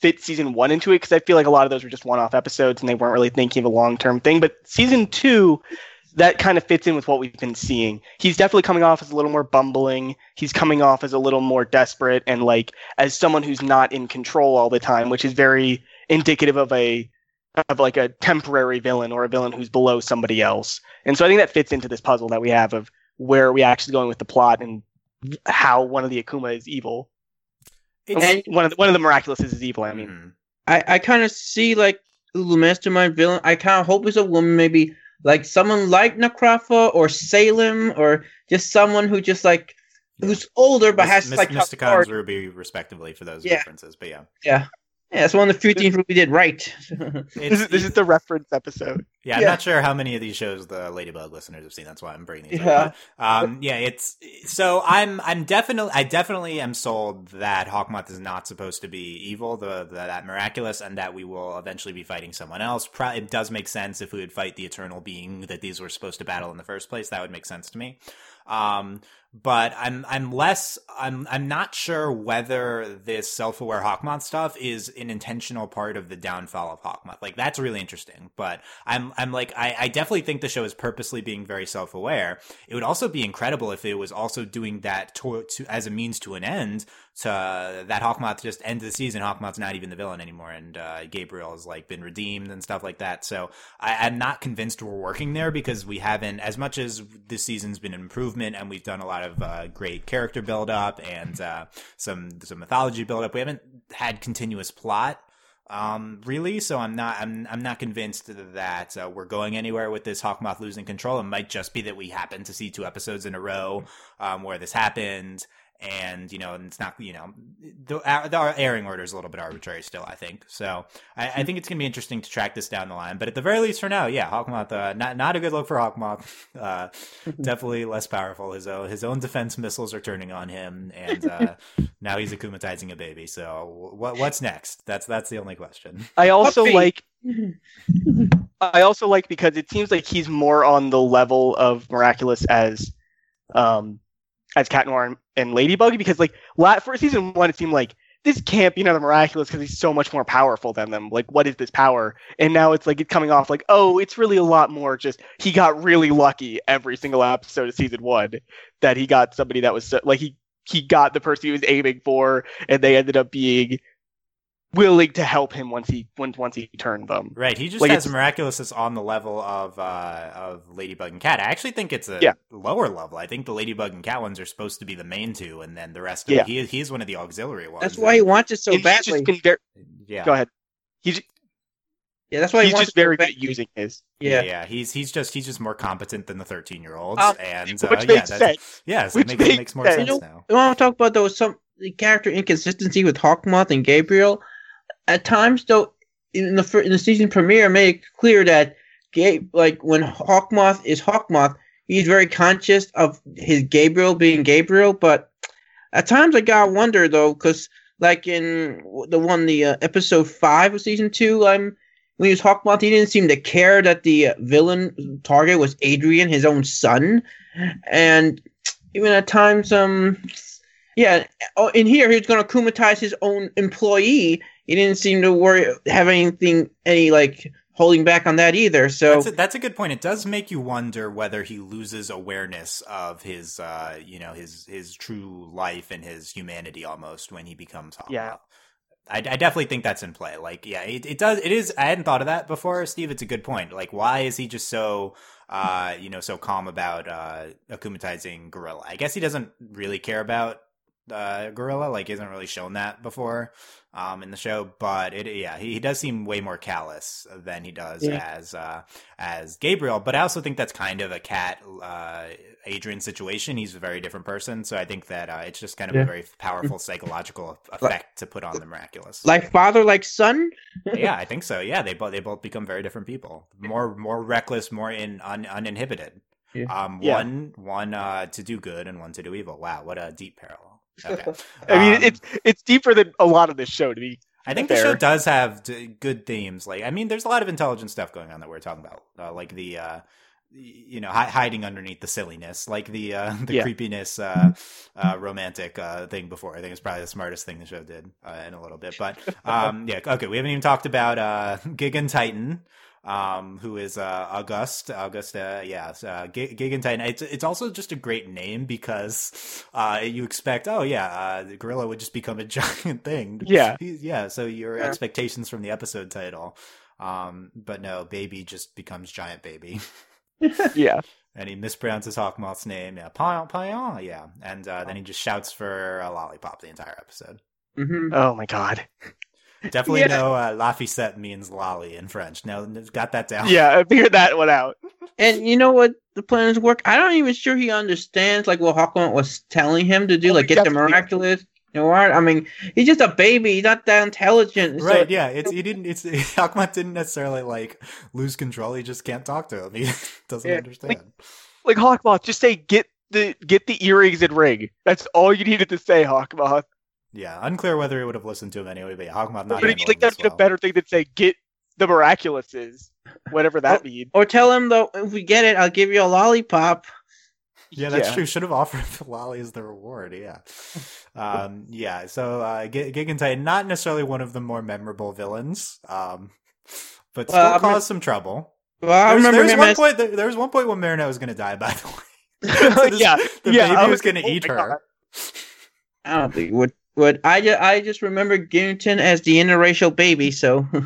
fit season one into it because I feel like a lot of those were just one-off episodes and they weren't really thinking of a long-term thing. But season two, that kind of fits in with what we've been seeing. He's definitely coming off as a little more bumbling. He's coming off as a little more desperate and like as someone who's not in control all the time, which is very indicative of a of like a temporary villain or a villain who's below somebody else. And so I think that fits into this puzzle that we have of where are we actually going with the plot and how one of the Akuma is evil. It's, one of the, one of the miraculouses is evil. I mean. I I kind of see like the mastermind villain. I kind of hope it's a woman, maybe like someone like Necrafa or Salem, or just someone who just like who's older but has Mys- like Mysticons. Ruby, respectively, for those Yeah. differences. But yeah, Yeah, it's one of the few things we did right. this is, this is the reference episode. Yeah, I'm Yeah. not sure how many of these shows the Ladybug listeners have seen. That's why I'm bringing these Yeah. up. Um, yeah, it's so I'm I'm definitely I definitely am sold that Hawkmoth is not supposed to be evil, the, the that miraculous, and that we will eventually be fighting someone else. Pro- it does make sense if we would fight the eternal being that these were supposed to battle in the first place. That would make sense to me. Um, but I'm I'm less I'm I'm not sure whether this self-aware Hawkmoth stuff is an intentional part of the downfall of Hawkmoth. Like that's really interesting. But I'm I'm like I, I definitely think the show is purposely being very self-aware. It would also be incredible if it was also doing that to, to as a means to an end. To that Hawkmoth just ends the season. Hawkmoth's not even the villain anymore, and uh, Gabriel has like been redeemed and stuff like that. So I, I'm not convinced we're working there because we haven't, as much as this season's been an improvement and we've done a lot of uh, great character build up and uh, some some mythology build up. We haven't had continuous plot um really so i'm not i'm i'm not convinced that uh, we're going anywhere with this hawkmoth losing control it might just be that we happen to see two episodes in a row um where this happened and you know and it's not you know the, the airing order is a little bit arbitrary still i think. So I, I think it's gonna be interesting to track this down the line but at the very least for now yeah hawkmoth uh, not not a good look for hawkmoth. Uh definitely less powerful. His own his own defense missiles are turning on him and uh now he's akumatizing a baby. So what what's next? That's that's the only question. I also Puppy. like I also like because it seems like he's more on the level of miraculous as um as Cat Noir and, and Ladybug because like la- for season one it seemed like this can't be another miraculous because he's so much more powerful than them. Like what is this power? And now it's like it's coming off like oh it's really a lot more just he got really lucky every single episode of season one that he got somebody that was so, like he he got the person he was aiming for and they ended up being willing to help him once he once once he turned them. Right, he just Like, has it's- miraculous is on the level of uh of Ladybug and Cat. I actually think it's a Yeah. lower level. I think the Ladybug and Cat ones are supposed to be the main two, and then the rest of Yeah. he he's one of the auxiliary ones. That's why he wants it so And he's badly. just been very, yeah. go ahead. He's yeah, that's why he's wants just very good using his, Yeah, Yeah. yeah, he's he's just he's just more competent than the thirteen year olds, Um, and uh, which yeah, makes that's- sense. Yes, Which it makes, it makes makes more sense. sense You now. I want to talk about though some the character inconsistency with Hawkmoth and Gabriel. At times, though, in the in the season premiere, made it clear that Gabe, like when Hawkmoth is Hawkmoth, he's very conscious of his Gabriel being Gabriel. But at times, I gotta wonder though, because like in the one the uh, episode five of season two, I'm when he was Hawkmoth, he didn't seem to care that the uh, villain target was Adrien, his own son, and even at times, um, yeah. Oh, in here, he was going to kumatize his own employee. He didn't seem to worry have anything, any like holding back on that either. So that's a, that's a good point. It does make you wonder whether he loses awareness of his, uh, you know, his his true life and his humanity almost when he becomes Hawkmoth. Yeah. I, I definitely think that's in play. Like, yeah, it, it does. It is. I hadn't thought of that before, Steve. It's a good point. Like, why is he just so, uh, you know, so calm about uh, akumatizing Gorilla? I guess he doesn't really care about uh, Gorilla. Like, hasn't really shown that before um, in the show. But it, yeah, he, he does seem way more callous than he does Yeah. as uh, as Gabriel. But I also think that's kind of a cat uh, Adrien situation. He's a very different person, so I think that uh, it's just kind of Yeah. a very powerful psychological effect to put on the miraculous. like father, like son. yeah, I think so. Yeah, they both they both become very different people. More more reckless, more in un, uninhibited. Yeah. Um, one one uh to do good and one to do evil. Wow, what a deep parallel. Okay. I mean, Um, it's it's deeper than a lot of this show to be. I think the show does have d- good themes. Like, I mean, there's a lot of intelligent stuff going on that we're talking about, uh, like the, uh, you know, hi- hiding underneath the silliness, like the uh, the Yeah. creepiness, uh, uh, romantic uh, thing before. I think it's probably the smartest thing the show did uh, in a little bit. But um, yeah, okay, we haven't even talked about uh, Gigantitan. Um, who is uh, August? August, uh, yeah, uh, G- Gigan It's it's also just a great name because uh, you expect, oh yeah, uh, the gorilla would just become a giant thing. Yeah. Yeah. So your Yeah. expectations from the episode title, um, but no, baby just becomes giant baby, Yeah, and he mispronounces Hawkmoth's name. Yeah, Payan, Payan, yeah, and uh, then he just shouts for a lollipop the entire episode. hmm Oh my god. Definitely Yeah. know uh, Laficette means lolly in French. Now got that down. Yeah, I figured that one out. And you know what the plans work? I don't even sure he understands like what Hawkman was telling him to do, Oh, like get the miraculous. You know what? I mean, he's just a baby. He's not that intelligent. so- Right, yeah, it's he didn't. It's Hawkmoth didn't necessarily like lose control. He just can't talk to him. He doesn't Yeah, understand. Like Hawkmoth, just say get the get the earrings and ring. That's all you needed to say, Hawkmoth. Yeah, unclear whether he would have listened to him anyway. But yeah, Hawkmoth not But I mean, handling like that's this a well. better thing than say get the miraculouses, whatever that means. Or tell him though, if we get it, I'll give you a lollipop. Yeah, that's true. Should have offered the lolly as the reward. Yeah, um, yeah. So uh, G- Gigantitan, not necessarily one of the more memorable villains, um, but still Well, I caused some trouble. Well, I There's, remember there's him one as point. There, there was one point when Marinette was going to die. By the way, So this- yeah, the yeah. I baby was going to oh eat her. God. I don't think would would I just I just remember Ginton as the interracial baby. So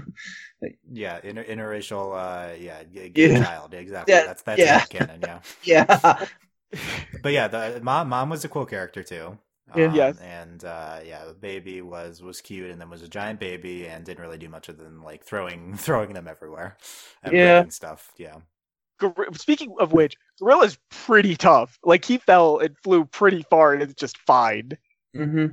Yeah, inter- interracial. Uh, yeah, gay Yeah. child. Exactly. Yeah, That's that's yeah. canon. Yeah. yeah, But yeah, the mom mom was a cool character too. Yeah. Um, Yes. And uh, yeah, the baby was was cute, and then was a giant baby, and didn't really do much other than like throwing throwing them everywhere and Yeah. stuff. Yeah. Gor- Speaking of which, Gorilla's pretty tough. Like he fell and flew pretty far, and it's just fine. hmm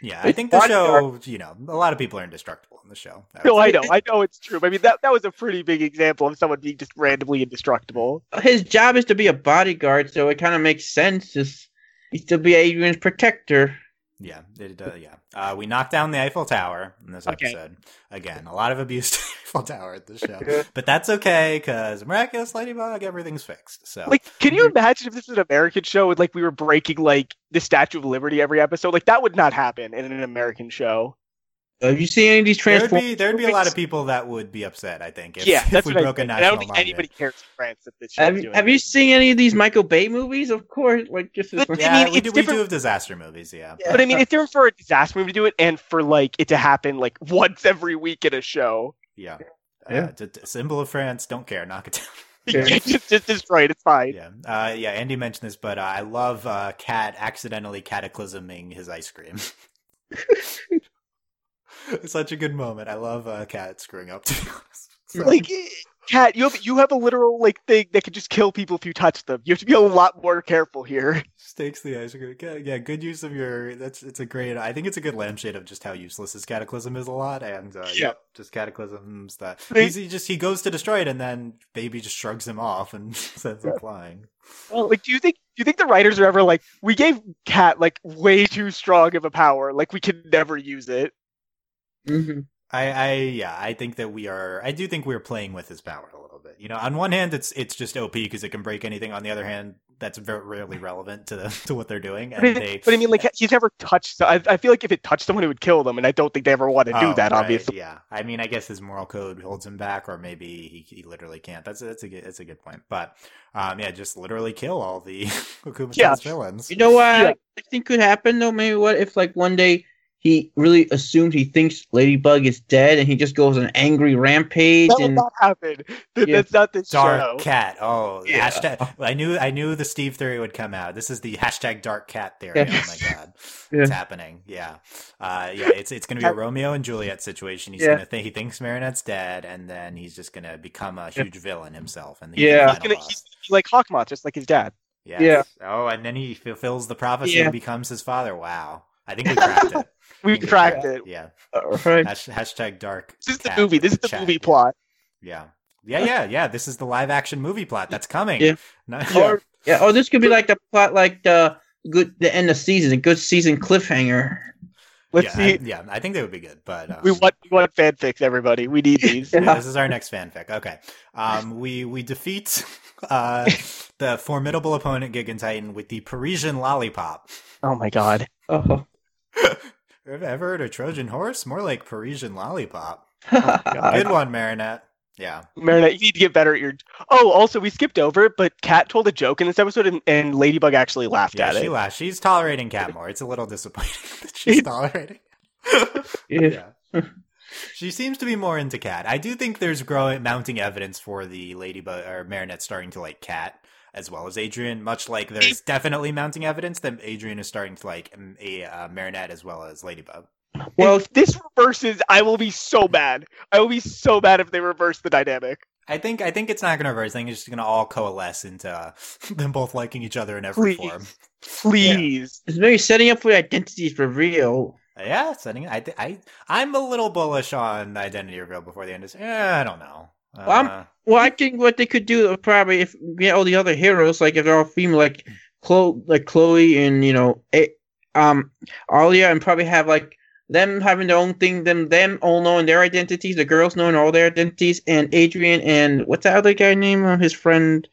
Yeah, I think the bodyguard. show, you know, a lot of people are indestructible in the show. I No, say. I know, I know it's true. I mean, that that was a pretty big example of someone being just randomly indestructible. his job is to be a bodyguard, so it kind of makes sense. Just he's to be Adrien's protector. Yeah, it, uh, yeah. Uh, we knocked down the Eiffel Tower in this Okay. episode. Again, a lot of abuse to the Eiffel Tower at the show, but that's okay because miraculous ladybug, everything's fixed. So Like, can you imagine if this was an American show and like we were breaking like the Statue of Liberty every episode? Like that would not happen in an American show. Have you seen any of these there'd Transformers? be there'd be a lot of people that would be upset. I think if, yeah, if that's we what broke I, a think. And I don't think monument. anybody cares in France that this show's Have, you- doing have you seen any of these Michael Bay movies? Of course, like just But- as I Yeah, mean, we it's do we do have disaster movies. Yeah, Yeah. But I mean, it's they're for a disaster movie to do it, and for like it to happen like once every week in a show, yeah. Yeah. Uh, t- t- symbol of France. Don't care. Knock it down. Yeah. just, just destroy it. It's fine. Yeah, uh, yeah. Andy mentioned this, but uh, I love uh, Cat accidentally cataclysming his ice cream. It's such a good moment. I love uh, Cat screwing up. To be honest, So- Like, Cat, you have you have a literal like thing that could just kill people if you touch them. You have to be a lot more careful here. Stakes the ice cream. Yeah, yeah, good use of your. That's it's a great. I think it's a good lampshade of just how useless his cataclysm is a lot, and uh, Yeah. yep, just cataclysms that he's, he just he goes to destroy it, and then baby just shrugs him off and sends him flying. Well, like, do you think do you think the writers are ever like, we gave Cat like way too strong of a power, like we could never use it? Hmm I, I yeah, I think that we are. I do think we're playing with his power a little bit. You know, on one hand, it's it's just OP because it can break anything. On the other hand, that's very rarely relevant to the, to what they're doing. But, And it- they, but I mean, like he's never touched. I, I feel like if it touched someone, it would kill them, and I don't think they ever want to do Oh, that. right, Obviously, yeah. I mean, I guess his moral code holds him back, or maybe he, he literally can't. That's that's a good that's a good point. But um, yeah, just literally kill all the Okuma's Yeah. villains. You know what Yeah. I think could happen though? Maybe what if like one day he really assumes he thinks Ladybug is dead and he just goes on an angry rampage that will not happen. That, Yeah. That's not this Dark show. cat. Oh, Yeah. hashtag. I knew I knew the Steve theory would come out. This is the hashtag dark cat theory. Yeah. Oh my god, Yeah. it's happening. Yeah, uh, yeah. It's it's gonna be a Romeo and Juliet situation. He's Yeah. gonna think he thinks Marinette's dead, and then he's just gonna become a huge villain himself. And Yeah. He's gonna he's gonna be like Hawkmoth, just like his dad. Yes. Yeah. Oh, and then he fulfills the prophecy Yeah. and becomes his father. Wow. I think we cracked it. We think cracked it. Yeah. Uh, right. Hash, hashtag dark. This is the movie. This is the chat. movie plot. Yeah. Yeah, yeah, yeah. This is the live action movie plot that's coming. Yeah. Or yeah, or this could be like the plot like the good the end of season, a good season cliffhanger. Let's yeah, see. I, yeah, I think they would be good, but um, we want we want fanfics, everybody. We need these. yeah, this is our next fanfic. Okay, um, we we defeat uh, the formidable opponent Gigantitan with the Parisian lollipop. oh my god. Oh. Ever, ever heard of Trojan horse? More like Parisian lollipop. God. Good one, Marinette. Yeah, Marinette, you need to get better at your. Oh, also we skipped over, it, but Cat told a joke in this episode, and, and Ladybug actually laughed yeah. at She it. laughed. She's tolerating Cat more. It's a little disappointing that she's tolerating. yeah. yeah. She seems to be more into cat. I do think there's growing mounting evidence for the ladybug or Marinette starting to like cat as well as Adrien. Much like there's definitely mounting evidence that Adrien is starting to like a uh, Marinette as well as Ladybug. Well, if this reverses, I will be so mad. I will be so mad if they reverse the dynamic. I think I think it's not going to reverse. I think it's just going to all coalesce into uh, them both liking each other in every Please. form. Please. It's maybe setting up for the identities reveal. Yeah, setting. I th- I I'm a little bullish on identity reveal before the end. Is yeah, I don't know. Uh, Well, I'm- Well, I think what they could do uh, probably if get all the other heroes, like if they're all female, like Chloe, like Chloe and you know, a, um, Alya, and probably have like them having their own thing, them them all knowing their identities, the girls knowing all their identities, and Adrien and what's that other guy name? Uh, his friend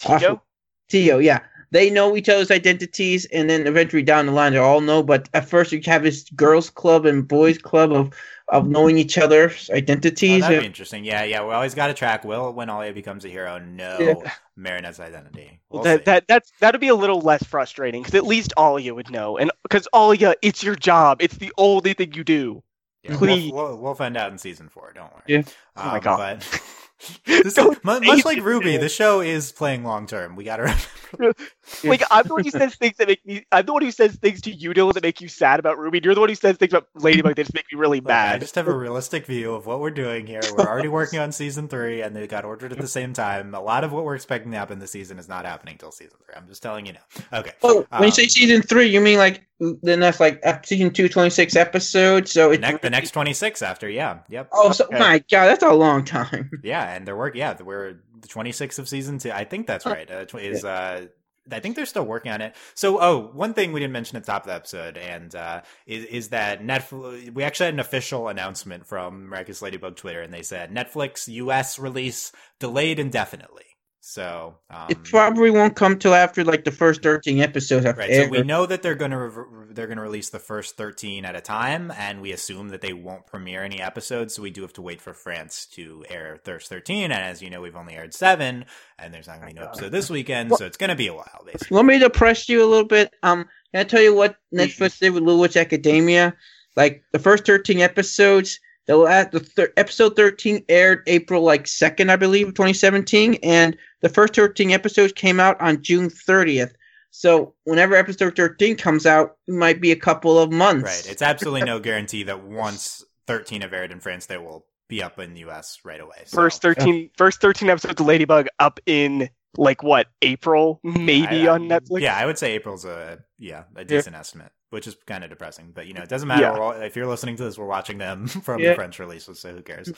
Tio? Tio, yeah. They know each other's identities, and then eventually down the line, they all know. But at first, you have this girls' club and boys' club of of knowing each other's Oh, identities. that'd be interesting. Yeah, yeah. We always got to track Will when Alya becomes a hero. No, Yeah. Marinette's identity. We'll that see. that that's that'd be a little less frustrating because at least Alya would know, and because Alya, it's your job. It's the only thing you do. Yeah, Please. We'll, we'll, we'll find out in season four. Don't worry. Yeah. Oh my Um, God. But this Don't is, mu- say much like. Ruby, the show is playing long term. We got to remember. Like I'm the one who says things that make me. I'm the one who says things to you, Dylan, that make you sad about Ruby. You're the one who says things about Ladybug that just make me really Look, I mad. just have a realistic view of what we're doing here. We're already working on season three, and they got ordered at the same time. A lot of what we're expecting to happen this season is not happening till season three. I'm just telling you now. Okay. Oh, when you Um, say season three, you mean like then that's like season two, 26 episodes. So the it's next, the next 26 after, yeah. Yep. Oh, so, Okay. my god, that's a long time. Yeah, and they're working. Yeah, we're the 26th of season two. I think that's right. Uh, tw- is uh, I think they're still working on it. So, oh, one thing we didn't mention at the top of the episode, and uh, is is that Netflix. We actually had an official announcement from Miraculous Ladybug Twitter, and they said Netflix U.S. release delayed indefinitely. So, um, it probably won't come till after like the first 13 episodes Right, so we know that they're going to re- they're going to release the first thirteen at a time, and we assume that they won't premiere any episodes. So we do have to wait for France to air first thirteen, and as you know, we've only aired seven, and there's not going to be no episode this weekend, so it's going to be a while, basically. let me depress you a little bit? Um, can I tell you what Netflix did with Little Witch Academia? Like the first 13 episodes, the last, the thir- episode 13 aired April like 2nd, I believe, 2017, and the first 13 episodes came out on June 30th. So whenever episode 13 comes out, it might be a couple of months. Right, it's absolutely no guarantee that once thirteen have aired in France, they will be up in the U.S. right away. So, First 13, first 13 episodes of Ladybug up in like what April, maybe I- I- on Netflix. Yeah, I would say April's a yeah a decent estimate, which is kind of depressing. But you know, it doesn't matter. Yeah. All- if you're listening to this, we're watching them from Yeah. the French releases, so who cares?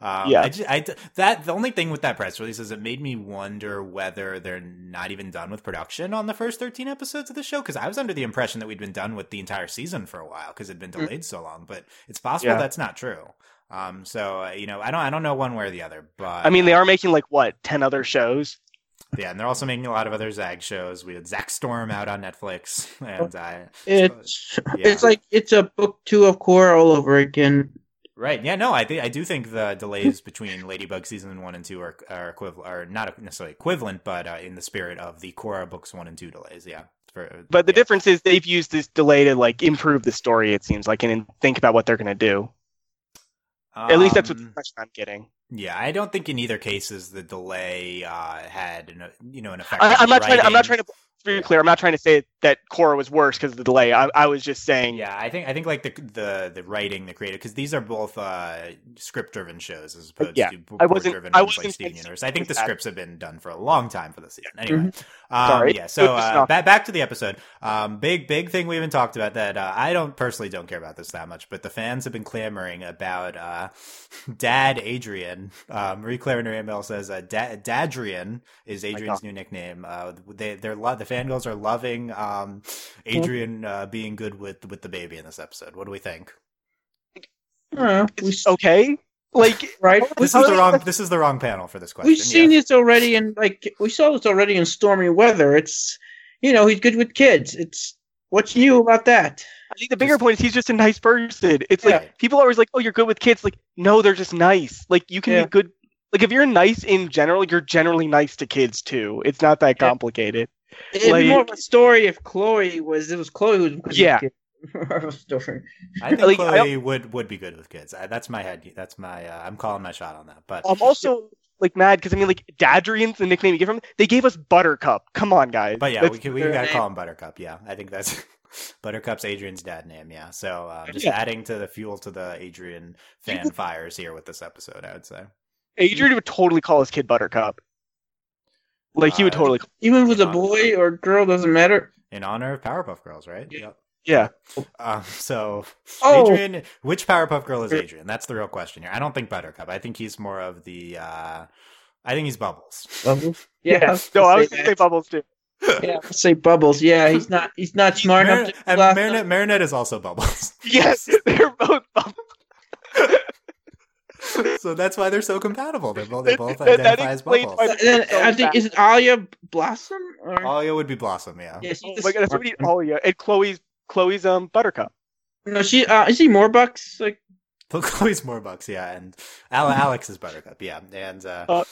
Um, Yeah. I, ju- I- that the only thing with that press release is it made me wonder whether they're not even done with production on the first 13 episodes of the show because I was under the impression that we'd been done with the entire season for a while because it'd been Mm. delayed so long. But it's possible Yeah. that's not true. Um, so uh, you know, I don't, I don't know one way or the other. But I mean, they are making like what ten other shows. Yeah, and they're also making a lot of other Zag shows. We had Zak Storm out on Netflix, and uh, It's Yeah. it's like it's a book two of Korra all over again. right, yeah, no, I think I do think the delays between Ladybug season one and two are are equivalent, are not necessarily equivalent, but uh, in the spirit of the Korra books one and two delays. Yeah, For- But the yeah. difference is they've used this delay to like improve the story. It seems like and think about what they're gonna do. At least that's what the Um, impression I'm getting. Yeah, I don't think in either cases the delay uh, had an, you know an effect. I, I'm not trying. To, I'm not trying to. To be clear, I'm not trying to say that Korra was worse because of the delay. I, I was just saying. Yeah, I think I think like the the the writing, the creative, because these are both uh, script driven shows as opposed Yeah, to I wasn't- driven I ones like wasn't Steven Universe. I think the scripts have been done for a long time for the season. Anyway, um, Sorry. yeah. So uh, back back to the episode. Um, big big thing we haven't talked about that uh, I don't personally don't care about this that much, but the fans have been clamoring about uh, Dad Adrien. Uh, Marie Claire in her email says uh, da- Dadrian is Adrien's new nickname. Uh, they they're the fangirls are loving um, Adrien uh, being good with with the baby in this episode. What do we think? Uh, we, It's okay. Like right? This How is the is wrong. This is the wrong panel for this question. We've seen yes. this already in like we saw this already in stormy weather. It's you know he's good with kids. It's what's new about that? I think the bigger point is he's just a nice person. It's Yeah. like people are always like, "Oh, you're good with kids." Like, no, they're just nice. Like you can Yeah. be good. Like if you're nice in general, you're generally nice to kids too. It's not that Yeah. complicated. It'd be more of a story if Chloe was it was Chloe who was good Yeah. with kids. More of a story. I think Like, I Chloe would would be good with kids. I, that's my head. That's my. Uh, I'm calling my shot on that. But I'm also like mad because I mean, like Dadrian's the nickname you get from. him. They gave us Buttercup. Come on, guys. but yeah, That's- we can, we gotta name. call him Buttercup. Yeah, I think that's Buttercup's Adrien's dad name. Yeah, so um, just Yeah. adding to the fuel to the Adrien fan fires here with this episode. I would say. Adrien would totally call his kid Buttercup. Like he would Uh, totally. Even if it's a Yeah. boy or girl, doesn't matter. In honor of Powerpuff Girls, right? Yeah. Yep. Yeah. Um, so Oh. Adrien, which Powerpuff Girl is Adrien? That's the real question here. I don't think Buttercup. I think he's more of the. uh I think he's Bubbles. Bubbles. Yeah. No, I was say gonna say. Bubbles too. Yeah, I'll say bubbles. Yeah, he's not. He's not smart enough. To and Marinette, Marinette is also Bubbles. Yes, they're both Bubbles. so that's why they're so compatible. They're both, they both That- that identify as explains Bubbles. why- Then I think is it Alya Blossom or Alya would be Blossom, yeah. yeah, she's Oh my god, that's smart what we need. one. Yeah, and Chloe's Chloe's um Buttercup. No, she uh, is he Morbucks? Like Chloe's Morbucks, yeah, and Al- Alix is Buttercup, yeah, and uh, Uh,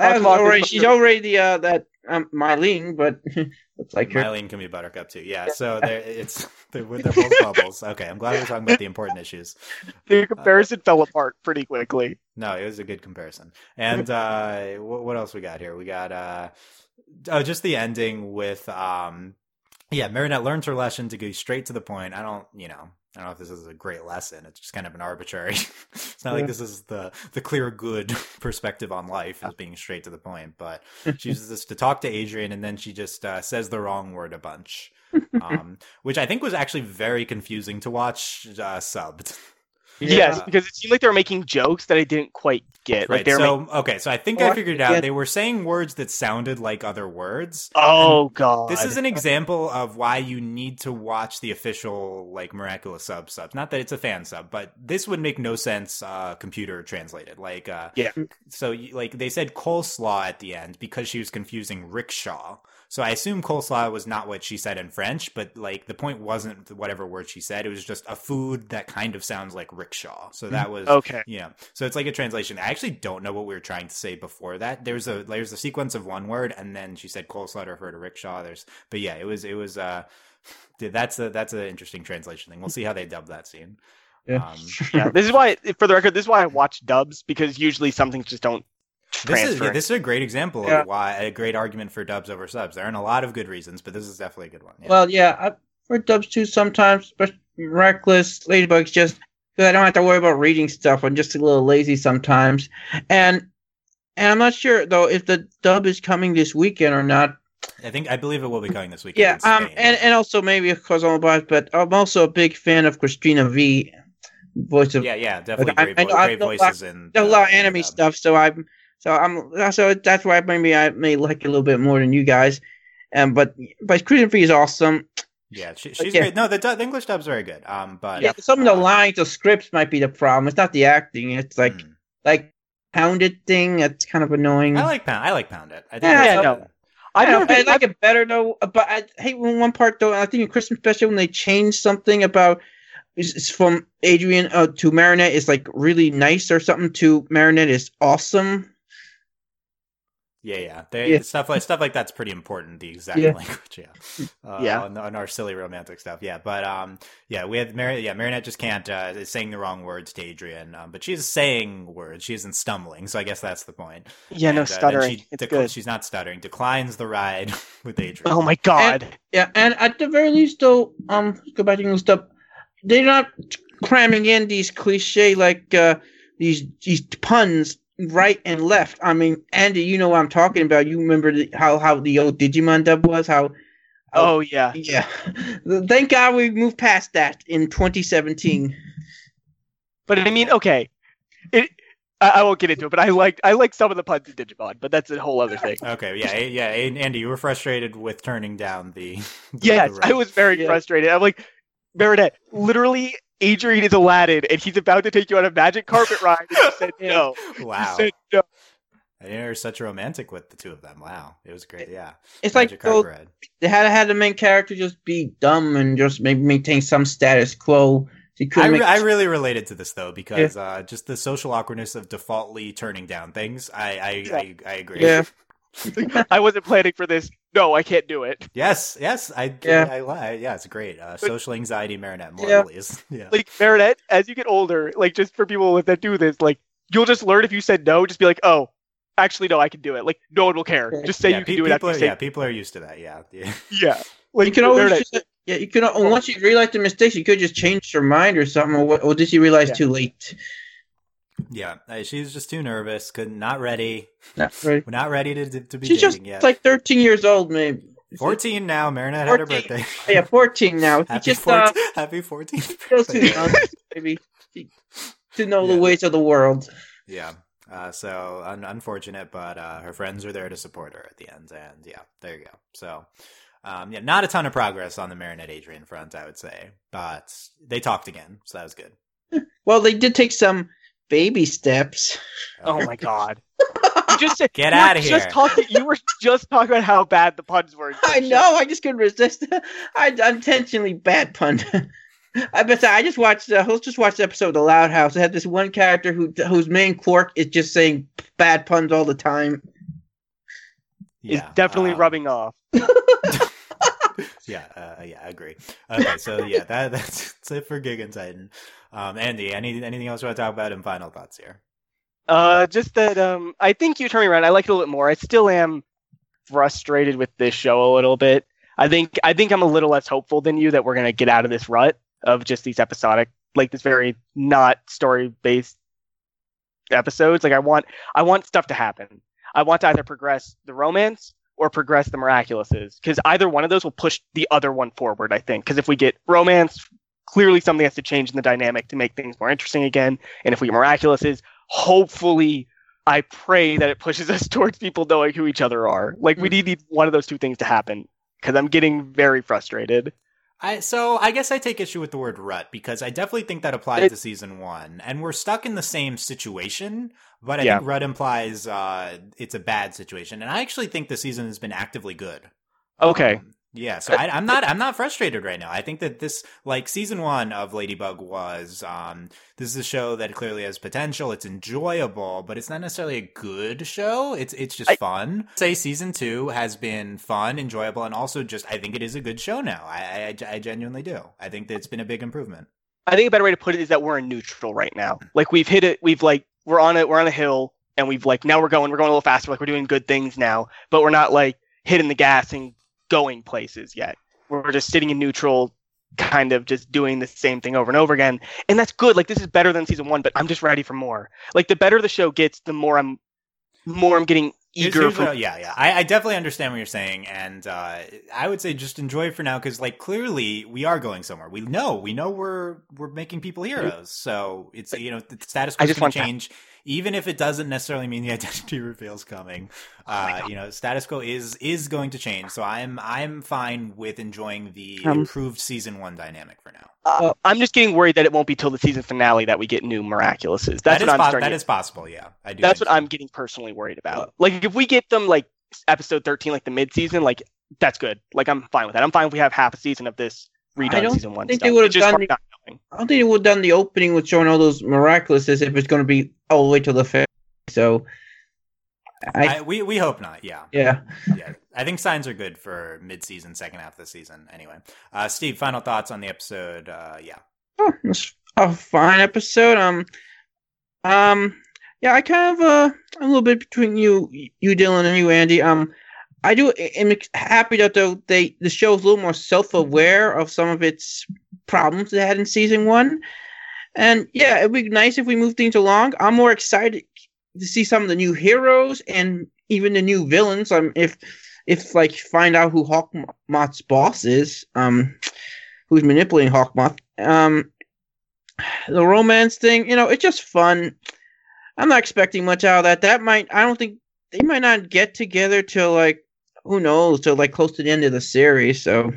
that was Mark is already, she's already uh, that um, Mylene, but looks like her. Mylene can be Buttercup too, yeah. So they're, it's they're, they're both Bubbles. Okay, I'm glad we're talking about the important issues. The comparison fell apart pretty quickly. No, it was a good comparison. And uh, what, what else we got here? We got uh, oh, just the ending with um, yeah, Marinette learns her lesson to go straight to the point. I don't, you know, I don't know if this is a great lesson. It's just kind of an arbitrary. it's not like this is the the clear good perspective on life as being straight to the point. But she uses this to talk to Adrien, and then she just uh, says the wrong word a bunch. um, which I think was actually very confusing to watch uh, subbed. Yes, because it seemed like they were making jokes that I didn't quite get. Like Right. they were So making, okay, so I think I figured it out. yeah. They were saying words that sounded like other words. oh god, This is an example of why you need to watch the official like miraculous sub subs. Not that it's a fan sub, but this would make no sense uh computer translated. Like uh Yeah. so like they said coleslaw at the end because she was confusing rickshaw. So I assume coleslaw was not what she said in French, but like the point wasn't whatever word she said. It was just a food that kind of sounds like rickshaw. So that was okay. yeah. So it's like a translation. I actually don't know what we were trying to say before that. There's a there's a sequence of one word and then she said coleslaw to refer to rickshaw. There's but yeah, it was it was uh that's a that's an interesting translation thing. We'll see how they dub that scene. Yeah. Um, Yeah, this is why, for the record, this is why I watch dubs because usually some things just don't this is yeah, this is a great example Yeah. of why a great argument for dubs over subs. There aren't a lot of good reasons, but this is definitely a good one. Yeah. Well, yeah, I, for dubs too sometimes, but reckless ladybugs just because I don't have to worry about reading stuff. I'm just a little lazy sometimes, and and I'm not sure though if the dub is coming this weekend or not. I think I believe it will be coming this weekend. Yeah, um, and and also maybe because I'm about, but I'm also a big fan of Cristina Vee, voice of yeah, yeah, definitely I- great, I vo- know- I great know a lot- voices in a uh, lot of anime dub. stuff. So I'm so I'm so that's why maybe I may like it a little bit more than you guys. Um, but but Cristina Vee is awesome. Yeah, she, she's yeah. great. No, the, du- the English dub's very good. Um, but Yeah, some of the uh, lines or scripts might be the problem. It's not the acting. It's like mm. like pounded thing. That's kind of annoying. I like pound. I like pound it. I think Yeah, yeah, no. I've I, never know, I been. like it better though, but I hate when one part though. I think in Christmas special when they change something about it's, it's from Adrien uh, to Marinette is like really nice or something to Marinette is awesome. Yeah, yeah. They, Yeah. Stuff like stuff like that's pretty important. The exact Yeah. language, yeah, uh, Yeah. on, on our silly romantic stuff, yeah. But um, yeah, we had Mar- yeah, Marinette just can't uh, is saying the wrong words to Adrien, um, but she's saying words. She isn't stumbling, so I guess that's the point. yeah, no And, uh, stuttering. she it's dec- good. She's not stuttering. Declines the ride with Adrien. Oh my god. Yeah, and at the very least though, um, go back to English stuff. They're not cramming in these cliche like uh these these puns right and left. I mean, Andy, you know what I'm talking about. You remember the, how how the old Digimon dub was? How oh yeah. Yeah. Thank God we moved past that in 2017. But I mean, okay. It. I, I won't get into it, but I like I like some of the puns in Digimon, but that's a whole other thing. Okay, yeah, eh, yeah. Eh, Andy, you were frustrated with turning down the. the- Yes, the I was very Yeah. frustrated. I'm like, Marinette, literally, Adrien is Aladdin, and he's about to take you on a magic carpet ride, and you said no. Wow. You said no. I didn't know you're such a romantic with the two of them. Wow, it was great. Yeah, It's Magic like Carpet though, Ride. they had to had the main character just be dumb and just maybe maintain some status quo. I, re- I really related to this though because uh, just the social awkwardness of defaultly turning down things. I I, I, I agree. Yeah. I wasn't planning for this. No, I can't do it. Yes. Yes. I. Yeah. I, I, yeah. It's great. Uh, social anxiety, Marinette. More, Yeah. please. Yeah. Like Marinette, as you get older, like just for people that do this, like you'll just learn if you said no, just be like, oh, actually no, I can do it. Like no one will care. Just say yeah, you can pe- do it after are, say yeah, people are used to that. Yeah. Yeah. yeah. Like you can always just, yeah, you can al- once you realize the mistakes, you could just change your mind or something. Or, what, or did you realize Yeah. too late? Yeah. She's just too nervous. Could not ready. Not right. We're not ready to to be She's just dating yet. like 13 years old, maybe. Fourteen now. Marinette had her 14. birthday. Yeah, 14 now. She Happy, just 14, uh, happy 14th still too birthday. young, maybe to know Yeah. the ways of the world. Yeah. Uh, so un- unfortunate, but uh, her friends are there to support her at the end, and yeah, there you go. So, um, yeah, not a ton of progress on the Marinette Adrien front, I would say, but they talked again, so that was good. Well, they did take some baby steps. Oh my god. You just said Get you were outta here. Just talking. You were just talking about how bad the puns were. I know. I just couldn't resist. I intentionally bad pun. I bet I just watched. Uh, let's just watch the episode of The Loud House. It had this one character who whose main quirk is just saying bad puns all the time. Is definitely um, rubbing off. Yeah, uh, yeah, I agree. Okay, so yeah, that that's, that's it for Gigantitan. Um, Andy, any anything else you want to talk about? And final thoughts here. Uh, just that um, I think you turn me around. I like it a little bit more. I still am frustrated with this show a little bit. I think I think I'm a little less hopeful than you that we're gonna get out of this rut of just these episodic, like this very not story based episodes. Like I want I want stuff to happen. I want to either progress the romance or progress the miraculouses because either one of those will push the other one forward. I think because if we get romance, clearly something has to change in the dynamic to make things more interesting again. And if we get miraculouses, hopefully I pray that it pushes us towards people knowing who each other are. Like we need one of those two things to happen because I'm getting very frustrated. I so I guess I take issue with the word rut because I definitely think that applies It- to season one, and we're stuck in the same situation. But I Yeah. think rut implies uh, it's a bad situation, and I actually think the season has been actively good. Okay. Um, yeah, so I, I'm not I'm not frustrated right now. I think that this like season one of Ladybug was um this is a show that clearly has potential. It's enjoyable, but it's not necessarily a good show. It's it's just I- fun. Say season two has been fun, enjoyable, and also just I think it is a good show now. I I, I genuinely do. I think that it's been a big improvement. I think a better way to put it is that we're in neutral right now. Like we've hit it. We've like we're on it. We're on a hill, and we've like now we're going. We're going a little faster. Like we're doing good things now, but we're not like hitting the gas and going places yet. We're just sitting in neutral, kind of just doing the same thing over and over again, and that's good. Like this is better than season one, but I'm just ready for more. Like the better the show gets, the more I'm, more I'm getting eager for. what- yeah, yeah. I, I definitely understand what you're saying, and uh, I would say just enjoy it for now because, like, clearly we are going somewhere. We know, we know we're we're making people heroes. So it's you know the status quo is going to that. Change, even if it doesn't necessarily mean the identity reveal's coming. Oh Uh, God. you know, status quo is is going to change. So I'm I'm fine with enjoying the Um, improved season one dynamic for now. Uh, I'm just getting worried that it won't be till the season finale that we get new miraculouses. That's That is what I'm po- starting. that to- is possible. Yeah, I do. That's what so. I'm getting personally worried about. Like if we get them like episode 13, like the mid season, like that's good. Like I'm fine with that. I'm fine if we have half a season of this redone I don't season one. think stuff. they would've just done the- not. I don't think they would have done the opening with showing all those miraculous if it's going to be all the way to the fair. So, I, I, we we hope not. Yeah, yeah. yeah. I think signs are good for mid-season, second half of the season. Anyway, uh, Steve, final thoughts on the episode? Uh, yeah. Oh, it's a fine episode. Um, um, yeah, I kind of uh, I'm a little bit between you, you Dylan, and you Andy. Um, I do am happy that though they the show is a little more self-aware of some of its problems it had in season one, and yeah, it'd be nice if we move things along. I'm more excited to see some of the new heroes and even the new villains. Um, if if like find out who Hawkmoth's boss is, um, who's manipulating Hawkmoth. Um, the romance thing, you know, it's just fun. I'm not expecting much out of that. That might, I don't think they might not get together till like, who knows, till like close to the end of the series. So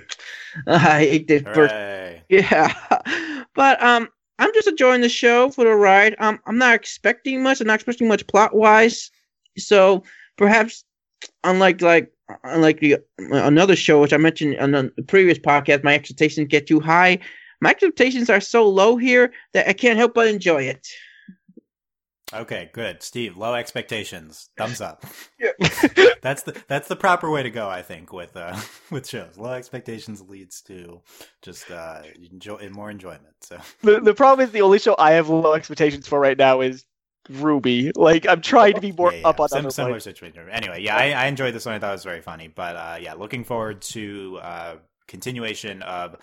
I hate the first, yeah. But um, I'm just enjoying the show for the ride. Um, I'm not expecting much. I'm not expecting much plot wise. So perhaps, unlike like unlike the another show which I mentioned on the previous podcast, my expectations get too high. My expectations are so low here that I can't help but enjoy it. Okay, good. Steve, low expectations. Thumbs up. Yeah. that's the that's the proper way to go, I think, with uh with shows. Low expectations leads to just uh enjoy more enjoyment. So the, the problem is the only show I have low expectations for right now is Ruby. Like I'm trying to be more yeah, yeah. up on Sim- other similar situation. Anyway, yeah, I, I enjoyed this one. I thought it was very funny. But uh yeah, looking forward to uh continuation of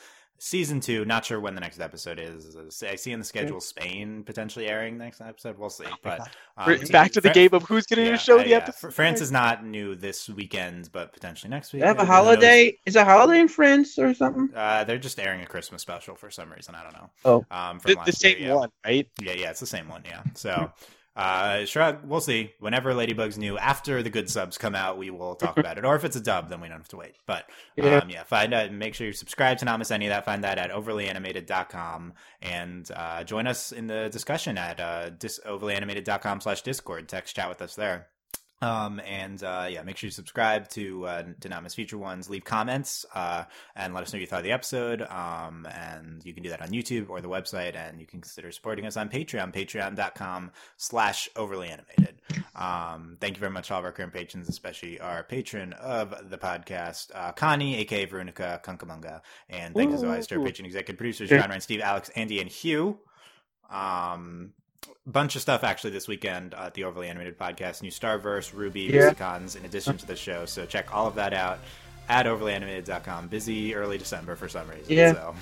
season two. Not sure when the next episode is. I see in the schedule Spain potentially airing next episode. We'll see. But um, back to the Fra- game of who's going to yeah, show uh, the yeah. episode. France is not new this weekend, but potentially next week. They have a Who knows? holiday. Is a holiday in France or something? Uh, they're just airing a Christmas special for some reason. I don't know. Oh. um, from the, the same year, yeah. one, right? Yeah, yeah, it's the same one. Yeah. So, uh, shrug. We'll see. Whenever Ladybug's new, after the good subs come out, we will talk about it. Or if it's a dub, then we don't have to wait. But Yeah. um, yeah, find out. Make sure you subscribe to not miss any of that. Find that at overlyanimated.com and uh, join us in the discussion at uh, dis- overlyanimated.com slash discord. Text chat with us there. Um, and uh, yeah, make sure you subscribe to uh, to not miss future ones. Leave comments uh, and let us know what you thought of the episode. Um, and you can do that on YouTube or the website. And you can consider supporting us on Patreon, patreon.com slash overly animated. Um, thank you very much to all of our current patrons, especially our patron of the podcast, uh, Connie, aka Veronica Kunkamunga. And thanks as always to our patron executive producers. John Ryan, Steve, Alex, Andy, and Hugh. Um, bunch of stuff actually this weekend at the Overly Animated Podcast. New Starverse, Ruby, Yeah. Mysticons, in addition to the show. So check all of that out at overlyanimated.com. Busy early December for some reason. Yeah. So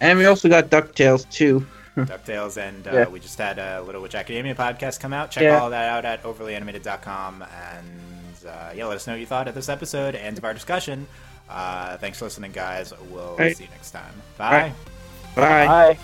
And we also got Ducktales too. DuckTales and uh, Yeah. we just had a Little Witch Academia podcast come out. Check Yeah. all of that out at overlyanimated.com. And uh, yeah, let us know what you thought of this episode and of our discussion. Uh, thanks for listening, guys. We'll Right. see you next time. Bye. Right. Bye. Bye.